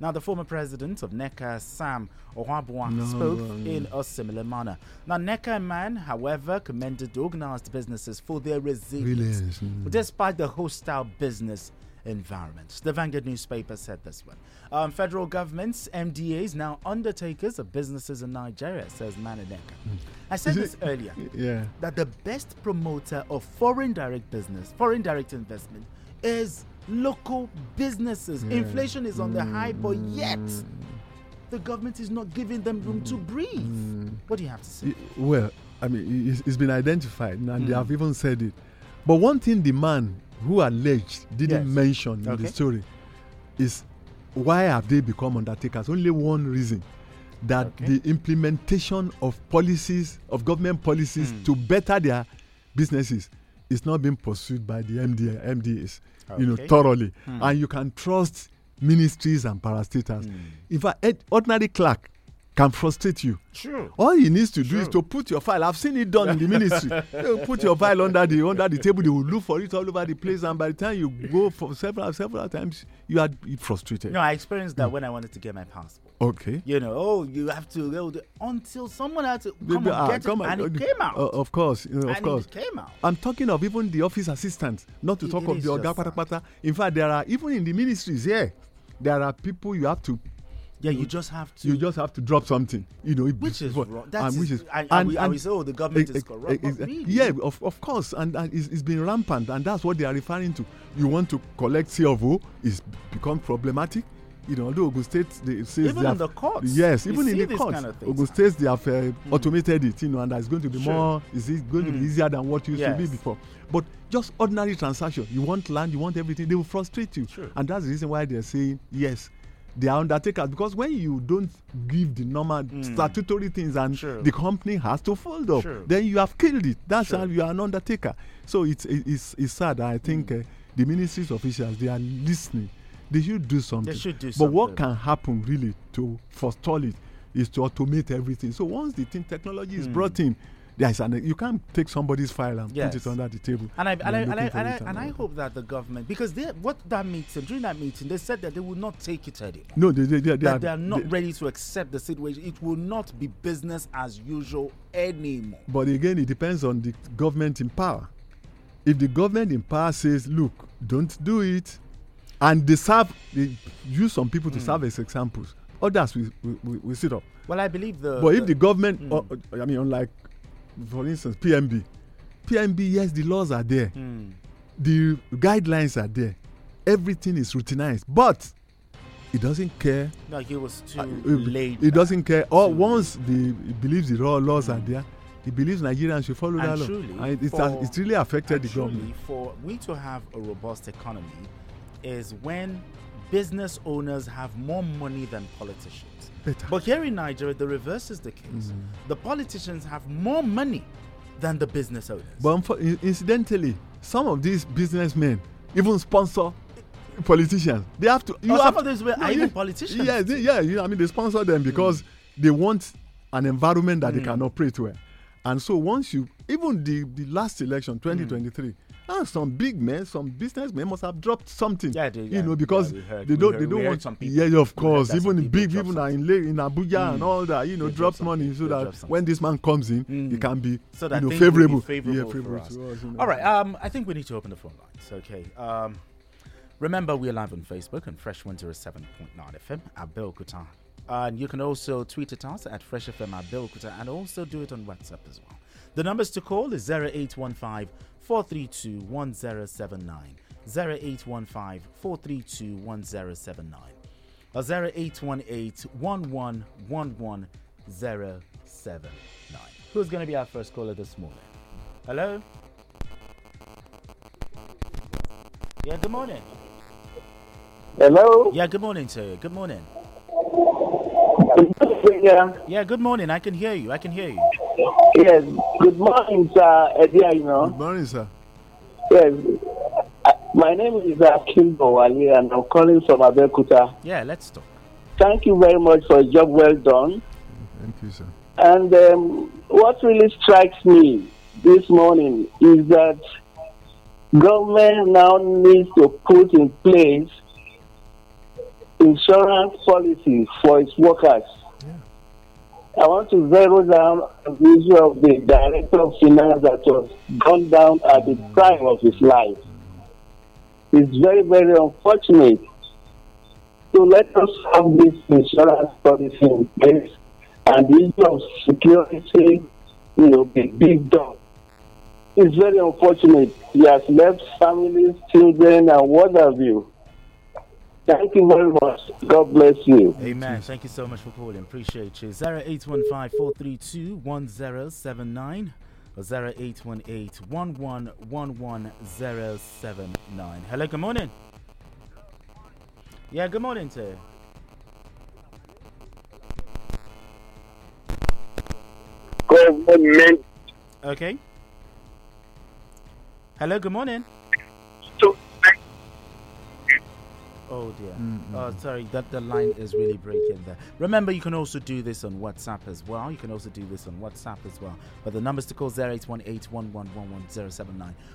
Now, the former president of NECA, Sam Ohuabunwa,
No,
spoke
no, no.
in a similar manner. Now, NECA and MAN, however, commended organized businesses for their resilience,
mm.
despite the hostile business environment. The Vanguard newspaper said this one. Um, federal government's MDAs now undertakers of businesses in Nigeria, says MAN and I said.
Is
this
it-
earlier
yeah.
that the best promoter of foreign direct business, foreign direct investment, is local businesses.
Yeah.
Inflation is on the high, but yet the government is not giving them room to breathe. What do you have to say?
Well, I mean, it's, it's been identified, and they
Mm.
have even said it. But one thing the man who alleged didn't
Yes.
mention in
Okay.
the story is why have they become undertakers? Only one reason that
Okay.
the implementation of policies, of government policies
Mm.
to better their businesses is not being pursued by the MDA, MDAs, you know, thoroughly.
Mm.
And you can trust ministries and parastatals.
Mm.
In fact, ordinary clerk can frustrate you.
True.
All he needs to do is to put your file. I've seen it done in the ministry. Put your file under the under the table. They will look for it all over the place, and by the time you go for several several times, you are frustrated.
No, I experienced
Hmm.
that when I wanted to get my passport.
Okay.
You know, oh, you have to go the, until someone had to come and
ah,
get
come
it,
on,
and it
uh,
came out.
uh, of course, you know, of
and
course.
it came out.
I'm talking of even the office assistants, not to
It-
talk of the Oga
just
Pata Pata. In fact, there are even in the ministries here, there are people you have to.
Yeah, you just have to.
You just have to drop something, you know.
which is wrong. That's
and which is
and, and, we, and we say, oh, the government
Eh,
is corrupt. really.
Yeah, of, of course, and, and it's, it's been rampant, and that's what they are referring to. You want to collect C of it's become problematic. You know, although Ogun State they says
Even
they
in
have,
the courts,
yes, even in the courts,
kind of
Ogun. State they have uh, automated it. You know, and it's going to be
Sure.
more. Is it going to be
Mm.
easier than what used to be before? But just ordinary transaction, you want land, you want everything, they will frustrate you,
Sure.
and that's the reason why they're saying yes. They are undertakers because when you don't give the normal statutory things and
Mm. Sure.
the company has to fold up, then you have killed it. That's how you are an undertaker. So it's it's, it's sad. I think
Mm.
uh, the ministry's officials they are listening. They should do something.
should do
But what can happen really to forestall it is to automate everything. So once the thing technology is hmm. brought in, there is an you can't take somebody's file and.
Yes.
put it under the table.
And I, and, I, and, I, and, I, and I hope that the government, because they, what that meeting, during that meeting, they said that they will not take it anymore.
no, they, they, they, they
that
are,
they are not
they-
ready to accept the situation. It will not be business as usual anymore.
But again, it depends on the government in power. If the government in power says, "Look, don't do it," and they serve, they use some people to
Hmm.
serve as examples, others will, will, will, will sit up.
Well, I believe the.
but if the government,
Hmm.
uh, uh, I mean, unlike, for instance, PMB, PMB, yes, the laws are there,
Hmm.
the guidelines are there, everything is routinized, but it doesn't care.
no, he was too
uh,
late.
it doesn't care. Or once the it believes the raw laws are there, he believes Nigerians should follow
And
that law.
truly,
And it's,
for-
it's really affected the
truly,
government.
for we to have a robust economy is when business owners have more money than politicians.
Better.
But here in Nigeria, the reverse is the case.
Mm.
The politicians have more money than the business owners.
But incidentally, some of these businessmen even sponsor politicians. They have to. You
Oh, some
have
of these were- are
yeah,
even politicians
Yeah, they, yeah. You know, I mean, they sponsor them because they want an environment that they
Mm.
can operate well. And so once you, even the the last election,
Mm.
2023. ah, some big men, some businessmen must have dropped something.
Yeah, they-
you
yeah,
know, because
we heard-
they don't,
heard-
they don't want.
some people-
yeah, of course. Even
people
big people in in Abuja and
Mm.
all that, you know,
They
drop
dropped
money so that when this man comes in,
Mm.
it can be,
so that
you know,
things will be
favorable.
favorable,
yeah,
for
favorable
us.
to us, you know.
All right, um, I think we need to open the phone lines. Okay. Um, remember, we're live on Facebook and Fresh Winter is seven point nine FM Abeokuta. And you can also tweet at us at Fresh FM at Bill Belkuta and also do it on WhatsApp as well. The numbers to call is 0815 432 1079, 0815 432 1079, or 0818 1111 Who's going to be our first caller this morning? Hello? Yeah, good morning.
Hello?
Yeah, good morning to you. Good morning.
Yeah.
Yeah, good morning. I can hear you. I can hear you.
Yes. Good morning, sir. Edia, you know.
Good morning, sir.
Yes. Uh, My name is uh, Kimbo Ali, and I'm calling from Abeokuta.
Yeah, let's talk.
Thank you very much for a job well done.
Thank you, sir.
And um, what really strikes me this morning is that government now needs to put in place insurance policies for its workers. I want to zero down on the issue of the director of finance that was gunned down at the prime of his life. It's very, very unfortunate. So let us have this insurance policy in place and the issue of security, you know, be big done. It's very unfortunate. He has left families, children, and what have you. Thank you very much. God bless you.
Amen. Thank you so much for calling. Appreciate you. 0815 432 1079 or 0818 111079. Hello, good morning. Yeah, good morning to you.
Government
Okay. Hello, good morning. Oh dear. Mm, mm, oh, mm. sorry, that the line is really breaking there. Remember, you can also do this on WhatsApp as well. You can also do this on WhatsApp as well. But the numbers to call 0818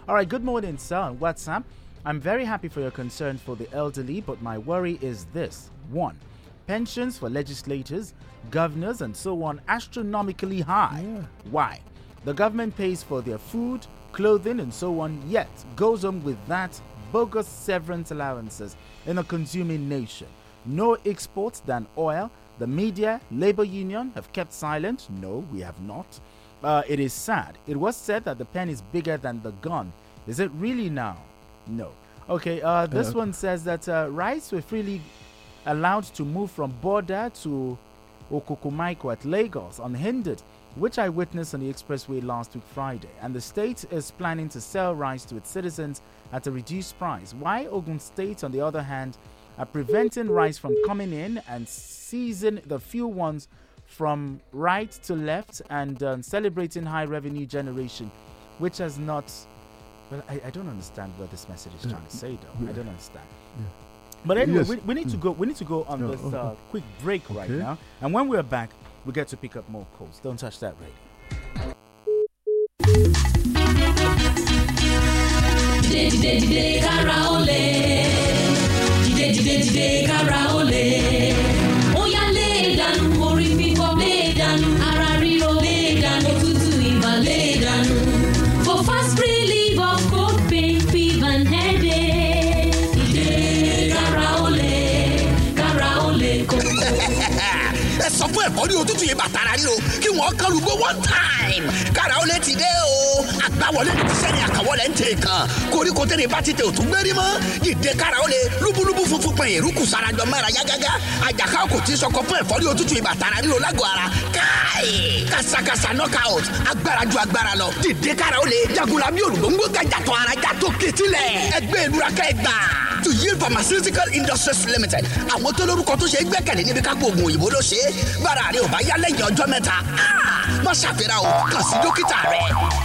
All right, good morning, sir. On WhatsApp, I'm very happy for your concern for the elderly, but my worry is this: one, pensions for legislators, governors, and so on astronomically high. Why? The government pays for their food, clothing, and so on, yet goes on with that bogus severance allowances in a consuming nation. No exports than oil. The media, labor union have kept silent. No, we have not. Uh, it is sad. It was said that the pen is bigger than the gun. Is it really now? No. Okay, uh, this one says that uh, rice will freely allowed to move from Border to Okokomaiko at Lagos unhindered, which I witnessed on the expressway last week Friday. And the state is planning to sell rice to its citizens at a reduced price. Why Ogun State, on the other hand, are preventing rice from coming in and seizing the few ones from right to left and um, celebrating high revenue generation, which has not. Well, I, I don't understand what this message is trying to say, though. I don't understand. But anyway,
Yes.
we, we need to go. We need to go on
Yeah,
this
okay.
uh, quick break right now, and when we're back, we get to pick up more calls. Don't touch that radio.
Dìde lè lé dànù lé dànù ara lé dànù for fast relief of cold pain fever headache.
Yìí bàtàrà ríro kí wọ́n one time. Kára ó lè ti dé o àgbáwọlé ti sẹ́ni àkàwọlé ń tè kan koríko tẹ́lẹ̀ bá ti tẹ òtún gbérí mọ́. Dìde kára ó lè lúbúlúbú funfun pẹ̀ èrúkù sarajọ mẹ́ra yágágá. Àjàká kò tí sọkọ fún ẹ̀fọ́ ní òtútù yìí bàtàrà ríro lágọ̀ọ́ ara. Káì! Kàṣàkàṣà knockout. Agbára ju agbára lọ. Dìde kára ó lè jagunla bí olùgbòǹgbò gàjàtọ̀ ara jàtọ̀ kìtìlẹ̀. Ẹgbẹ́ ìlúra kẹgbà to yield pharmaceutical industries limited. Àwọn tó lórúkọ tó ṣe é gbẹ́kẹ̀lé níbi kápò oògùn òyìnbó ló ṣe é. Bára rẹ ò bá yá lẹ́yìn ọjọ́ mẹ́ta. Má ṣàfihàn o. Kàn sí dókítà rẹ.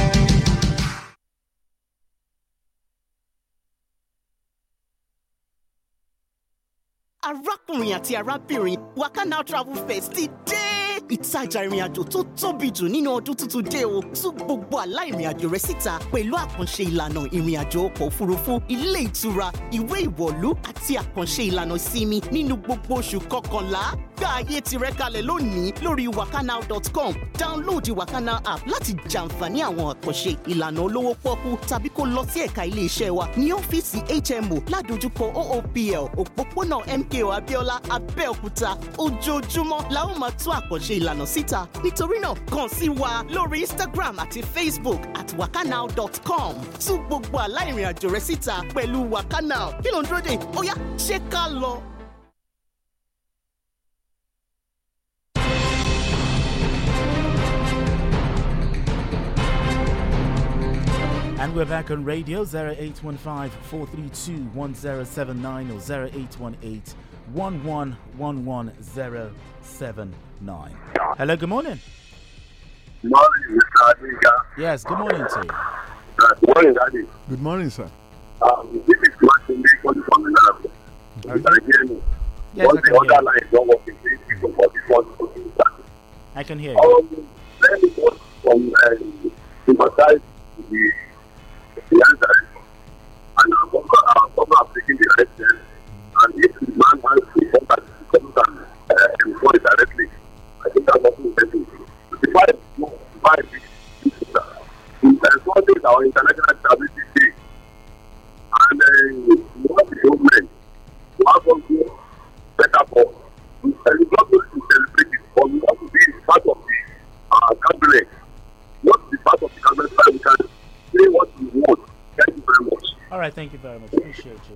Arákùnrin àti arábìnrin wakana travel fest ti dé. Ìtajà ìrìnàjò tó tóbi jù nínú ọdún tuntun dé o. Tú gbogbo àlá ìrìnàjò rẹ síta pẹ̀lú àkànṣe ìlànà ìrìnàjò ọkọ̀ òfurufú ilé ìtura ìwé ìwọ̀lú àti àkànṣe ìlànà ìsinmi nínú gbogbo oṣù kọkànlá gba ayé tirẹ̀ kalẹ̀ lónìí lórí wakanow.com dáńlóòdì wakana app láti jàǹfààní àwọn àkànṣe. Ìlànà olówó pọ́kú tàbí kó lọ sí ẹ̀ka iléeṣẹ́ wa ní ọ́fíìsì hmo ládojúkọ oopl òpópónà mko abiola abẹ́òkúta. Ojoojúmọ́ la ó máa tún àkànṣe ìlànà síta. Nítorí náà kàn sí wa lórí instagram àti facebook at wakanow.com tún gbogbo àlá ìrìnàjò rẹ síta pẹ̀lú wakanow kí ló ń dúró dè? Ó yá ṣé ká lọ.
And we're back on radio 0815 432 1079 or 0818 111179. Hello, good morning.
Morning, Mr. Adinka.
Yes, good morning to you.
Good morning, Daddy.
Good morning, sir.
Um, this is Martin Lee calling from Minnesota. You can hear me.
Yes,
Once
I can
the
hear
other line is not working, please people for this one to do that.
I can hear you.
Um, let me go from uh, sympathize to the the answer. And I'm also, I'm also taking the right step. And if the man wants to come back to come and uh, employ directly, I think that's what we're doing. The five, five, in enforcing our international stability day. And uh, we want the government to have something better for us. And it's not going to celebrate it, but we have to be part of the uh, cabinet. Not be part of the cabinet, so we can say what we want. Thank you very much.
All right, thank you very much.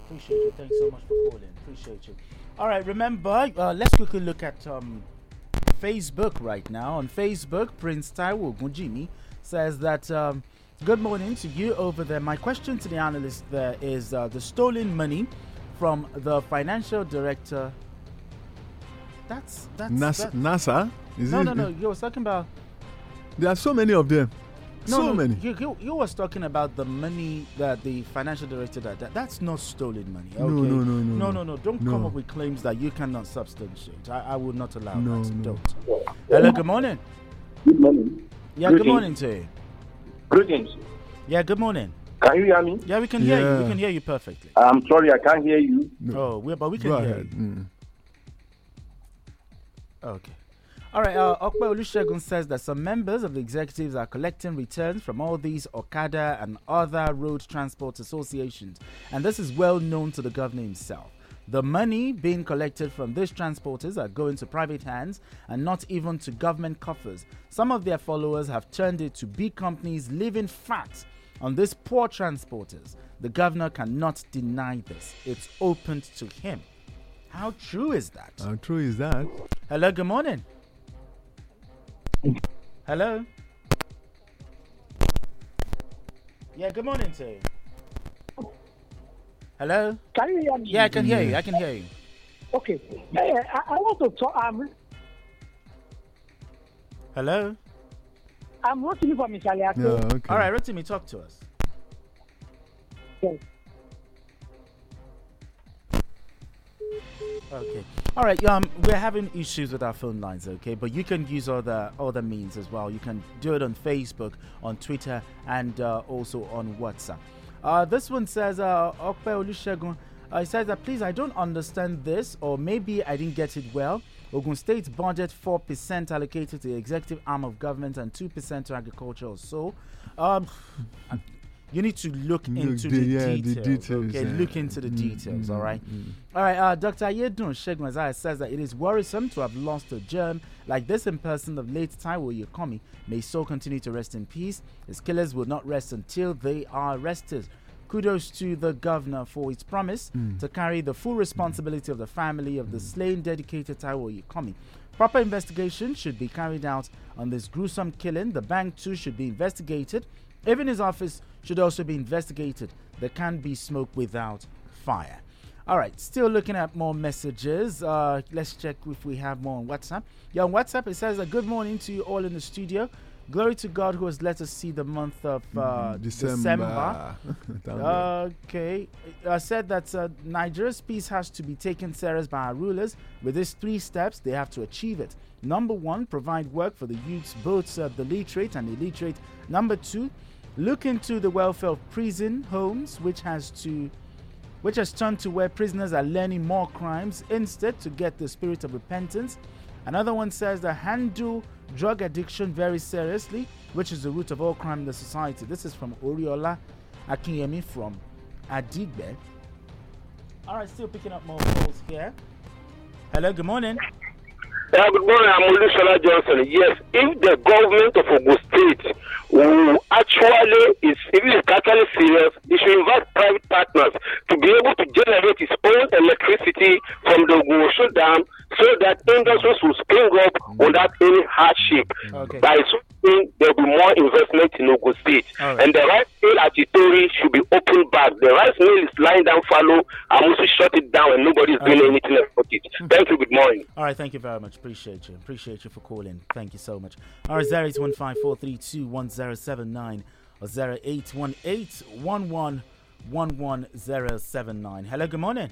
Appreciate you. Thanks so much for calling. Appreciate you. All right, remember, uh, let's quickly look at um, Facebook right now. On Facebook, Prince Taiwo Gunjimi says that um, good morning to you over there. My question to the analyst there is uh, the stolen money from the financial director. That's that's,
Nas-
that-
NASA? Is
no,
it?
no, no. You was talking about
There are so many of them.
No,
so
no,
many.
You, you, you was talking about the money that the financial director that, that that's not stolen money.
No,
Okay?
no, no, no,
no,
no.
no, no. Don't
No.
come up with claims that you cannot substantiate. I, I would not allow
No,
that.
no.
Don't. Hello. Good morning.
Good morning.
Yeah. Good morning to you.
Greetings.
Yeah. Good morning.
Can you hear me?
Yeah, we can hear you. We can hear you perfectly.
I'm sorry, I can't hear you.
Oh, we, but we can
Go
hear
ahead.
you.
Mm.
Okay. All right. Uh, Okpe Olusegun says that some members of the executives are collecting returns from all these Okada and other road transport associations, and this is well known to the governor himself. The money being collected from these transporters are going to private hands and not even to government coffers. Some of their followers have turned it to big companies living fat on these poor transporters. The governor cannot deny this. It's open to him. How true is that?
How true is that?
Hello, good morning. Hello. Yeah, good morning to you. Hello.
Can you hear me?
Yeah, I can hear you. I can hear you.
Okay. Eh, I, I want to talk. I'm,
Hello.
I'm watching for Mr. Aliake.
Yeah, okay.
All right, Rotimi, talk to us. Okay. All right. Um, we're having issues with our phone lines. Okay, but you can use other other means as well. You can do it on Facebook, on Twitter, and uh, also on WhatsApp. Uh, this one says, uh, Okpe Olusegun. Uh, says that please, I don't understand this, or maybe I didn't get it well. Ogun State's budget 4% allocated to the executive arm of government and 2% to agriculture or so. Um, you need to look
Look
into
the-
the,
yeah, the
details.
details,
Okay,
yeah.
look into the
Mm,
details.
mm,
all right.
mm.
All right. Uh, Dr. Yedun Shegmazai says that it is worrisome to have lost a germ like this in person of late Taiwo Oyekanmi. May so continue to rest in peace. His killers will not rest until they are arrested. Kudos to the governor for his promise
Mm.
to carry the full responsibility of the family of the slain dedicated Taiwo Oyekanmi. Proper investigation should be carried out on this gruesome killing. The bank too should be investigated. Even his office should also be investigated. There can be smoke without fire. All right, still looking at more messages. Uh, let's check if we have more on WhatsApp. Yeah, on WhatsApp it says a good morning to you all in the studio. Glory to God who has let us see the month of uh,
December.
December. Okay. I said that uh, Nigeria's peace has to be taken serious by our rulers. With these three steps, they have to achieve it. Number one, provide work for the youths, both uh, the literate and the illiterate. Number two, look into the welfare of prison homes, which has to which has turned to where prisoners are learning more crimes instead to get the spirit of repentance. Another one says that handle drug addiction very seriously, which is the root of all crime in the society. This is from Oriola Akinyemi from Adigbe. All right, still picking up more calls here. Hello, good morning.
Yeah, good morning. I'm Olusola Johnson. Yes, if the government of Ogun State who actually is, if he's is actually serious, he should invite private partners to be able to generate his own electricity from the Gosho Dam so that industries will spring up without any hardship.
Okay.
By soon, there will be more investment in Ogun State.
Right.
And the rice mill at Itori should be opened back. The rice mill is lying down fallow. I must shut it down and nobody is doing
right.
anything about it. Thank you. Good morning.
All right. Thank you very much. Appreciate you. Appreciate you for calling. Thank you so much. All right. 0815432100 zero seven nine or zero eight one eight one one one one zero seven nine. Hello, good morning.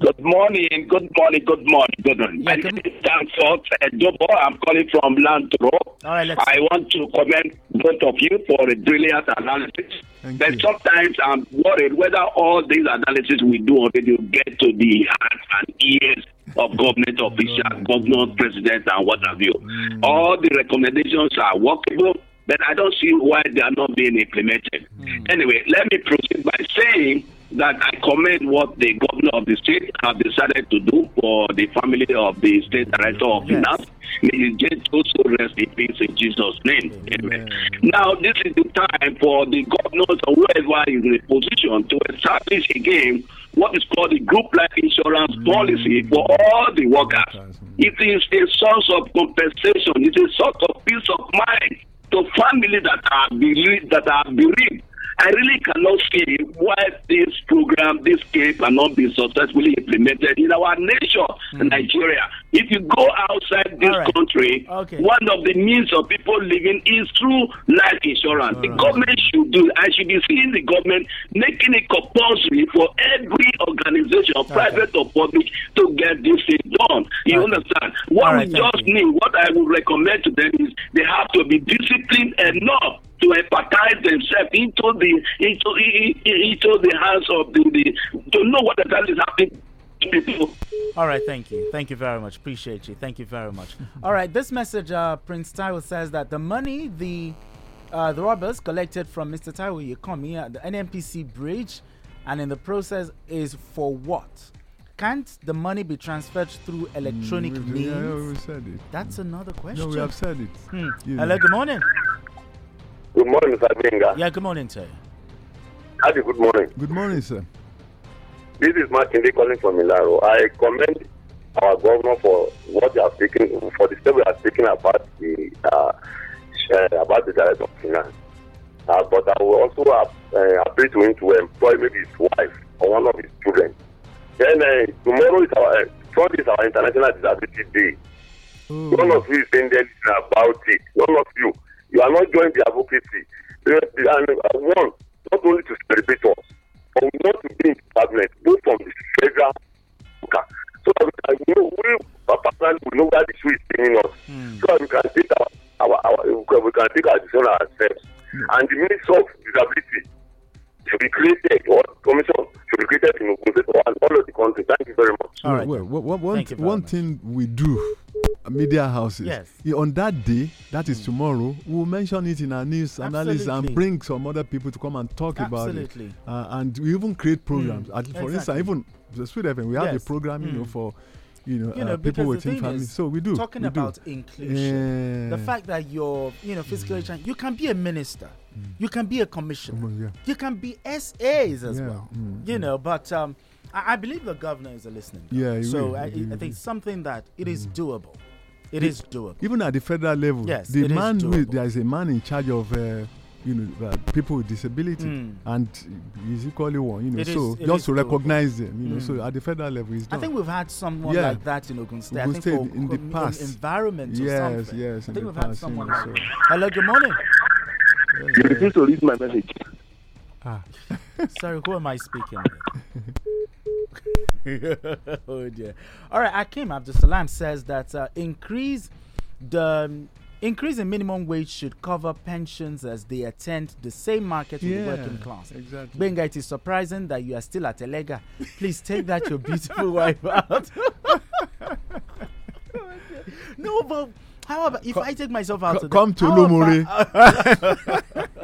Good morning, good morning, good morning, good morning. My name is Dan Fort Edobo. Uh, I'm calling from Landro.
All right, let's.
I want to commend both of you for a brilliant analysis. but sometimes I'm worried whether all these analysis we do already get to the heart and ears of government officials, governor, president, and what have you. All the recommendations are workable, but I don't see why they are not being implemented. Anyway, let me proceed by saying that I commend what the governor of the state have decided to do for the family of the state director of finance. May his also rest in peace in Jesus' name. Amen. Now, this is the time for the governors or whoever is in a position to establish again what is called the group life insurance mm. policy for all the workers. It is a source of compensation. It's a source of peace of mind to families that are bereaved, that are bereaved I really cannot see why this program, this scheme cannot be successfully implemented in our nation, Nigeria. If you go outside this country,
Okay.
one of the means of people living is through life insurance. The government should do, I should be seeing the government making it compulsory for every organization, private or public, to get this thing done. You understand? What
All right,
we just need, what I would recommend to them is they have to be disciplined enough to empathize themselves into the into i- i- into the hands of the, the to know what exactly is happening to people.
All right, thank you. Thank you very much. Appreciate you. Thank you very much. All right, this message, uh, Prince Taiwo says that the money the uh, the robbers collected from Mr. Taiwo Oyekanmi at the NMPC bridge and in the process is for what? Can't the money be transferred through electronic
Mm,
means?
yeah, yeah, we said it.
That's another question.
No, we have said it.
Hmm.
You
Hello, good morning.
Good morning, Mr. Benga.
Yeah, good morning, sir.
Hadi, good morning.
Good morning, sir.
This is Makinde calling from Milaro. I commend our governor for what they have taken, for the step we are taking about the uh, uh, about the director of finance. Uh, but I will also uh, uh, appeal to him to employ maybe his wife or one of his children. Then uh, tomorrow is our uh, Sunday is our International Disability Day. None of you is saying anything about it. None of you. You are not joining the advocacy. And uh, one, not only to celebrate us, but we want to be in cabinet, both from the federal okay, so that we can know we uh, personally we know where the shoe is paining us. So that we can take our, our, our we can- we take our decision ourselves. And the Ministry of Disability should be created, or commission should be created in Ogun State all of the country. Thank you very much.
well, well, well, one- one, one thing we do, media houses,
Yes.
yeah, on that day, that is tomorrow, we'll mention it in our news analysis and bring some other people to come and talk
Absolutely.
about it. Uh, and we even create programs.
Mm,
for instance, even the Sweet FM, we have a program, you know,
Mm.
for you know,
you
uh, people
because
with
the thing
family.
is,
So we do.
talking
we do.
about inclusion. The fact that you're, you know, physically challenged, you can be a minister, you can be a commissioner,
Mm, yeah.
you can be SAs as
Yeah,
well.
mm,
you know, but um, I, I believe the governor is a listening.
Yeah,
governor.
he
so
will,
I, I think something that it is doable. It
E-
is doable.
Even at the federal level,
Yes,
the
it is
man who
doable.
there is a man in charge of uh, you know uh, people with disability,
Mm.
and he's equally one. You know,
It is-
so
it
just
is
to
doable.
recognize them, you know,
Mm.
so at the federal level, it's
I think we've had someone
Yeah.
like that in Ogun State. I
Ogun
think
State
for
in the past.
environment or
Yes,
something.
yes,
I think we've had someone
you know,
like
so-
Hello, good morning.
You refuse to read my message.
Ah.
Sorry, who am I speaking with? oh dear. All right, Akim Abdul Salam says that uh, increase the um, increase in minimum wage should cover pensions as they attend the same market with
Yeah,
the working class.
exactly.
Benga, it is surprising that you are still at Elega. Please take that your beautiful wife out. no, but how about if I take myself out?
co- come to
about-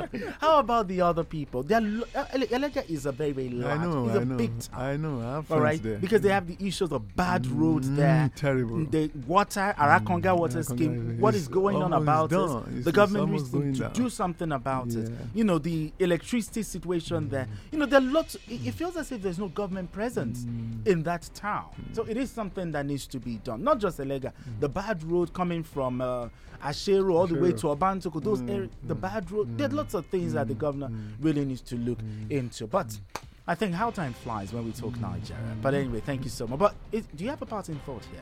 How about the other people? They're lo- uh, Elega is a very, very
I
large.
know,
it's a
I know,
big town.
I know. I have
All right,
there.
because they have the issues of bad roads
Mm,
there.
terrible.
The water, Arakanga water
Arakanga
scheme. What is going on about it?
It's-
The government needs to,
down.
do something about it. You know, the electricity situation there. You know, there are lots. It, it feels as if there's no government presence
Mm.
in that town. So it is something that needs to be done. Not just Elega. The bad road coming from uh, Ashero all the way to
Ashero.
Obantoko, those
Mm,
areas, the bad road. There are lots of things that the governor really needs to look into. But I think how time flies when we talk Nigeria. But anyway, thank you so much. But is, do you have a parting thought here?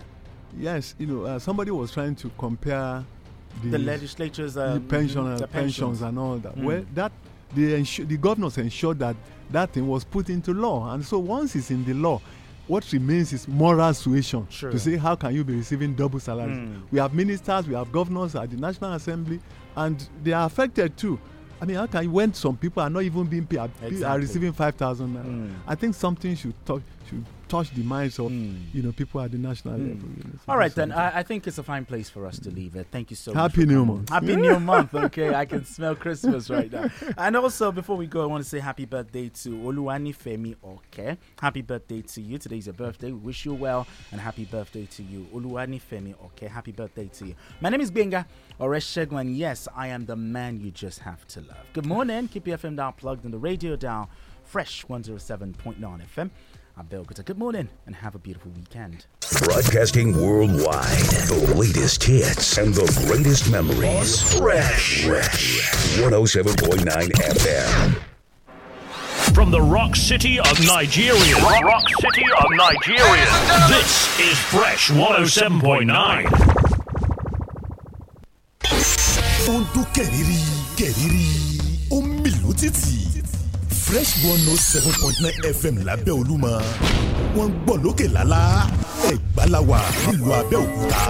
Yes, you know, uh, somebody was trying to compare the,
The legislature's,
the
um,
pension,
the
uh,
pensions.
pensions and all that.
Mm.
Well, that the the governors ensured that that thing was put into law, and so once it's in the law. What remains is moral suasion
Sure.
to say how can you be receiving double salaries?
Mm.
We have ministers, we have governors at the National Assembly, and they are affected too. I mean, how can you when some people are not even being paid, are- are receiving five thousand?
Mm.
I think something should talk, should touch the minds of you know people at the national
Mm.
level. You know, so
All right, then. I, I think it's a fine place for us to leave it. Thank you so much.
Happy New. Month.
Happy New Month. Okay, I can smell Christmas right now. And also, before we go, I want to say happy birthday to Oluwani Femi Oke. Happy birthday to you. Today's your birthday. We wish you well and happy birthday to you. Oluwani Femi Oke. Happy birthday to you. My name is Benga Oreshegun, and yes, I am the man you just have to love. Good morning. Keep your FM down plugged in the radio down. Fresh 107.9 FM. I'm Bill Gutter. Good morning and have a beautiful weekend.
Broadcasting worldwide. The latest hits and the greatest memories. Fresh. Fresh. 107.9 FM.
from the rock city of Nigeria. Rock, rock city of Nigeria. This is Fresh 107.9.
ó ń dún kẹ̀rìírí kẹ̀rìírí ó ń mìlú títì fresh one note seven point nine fm lábẹ́ olúmọ. Wọ́n ń gbọ́ lókè lálá. Ẹ̀gbá la wà nílùú abẹ́òkúta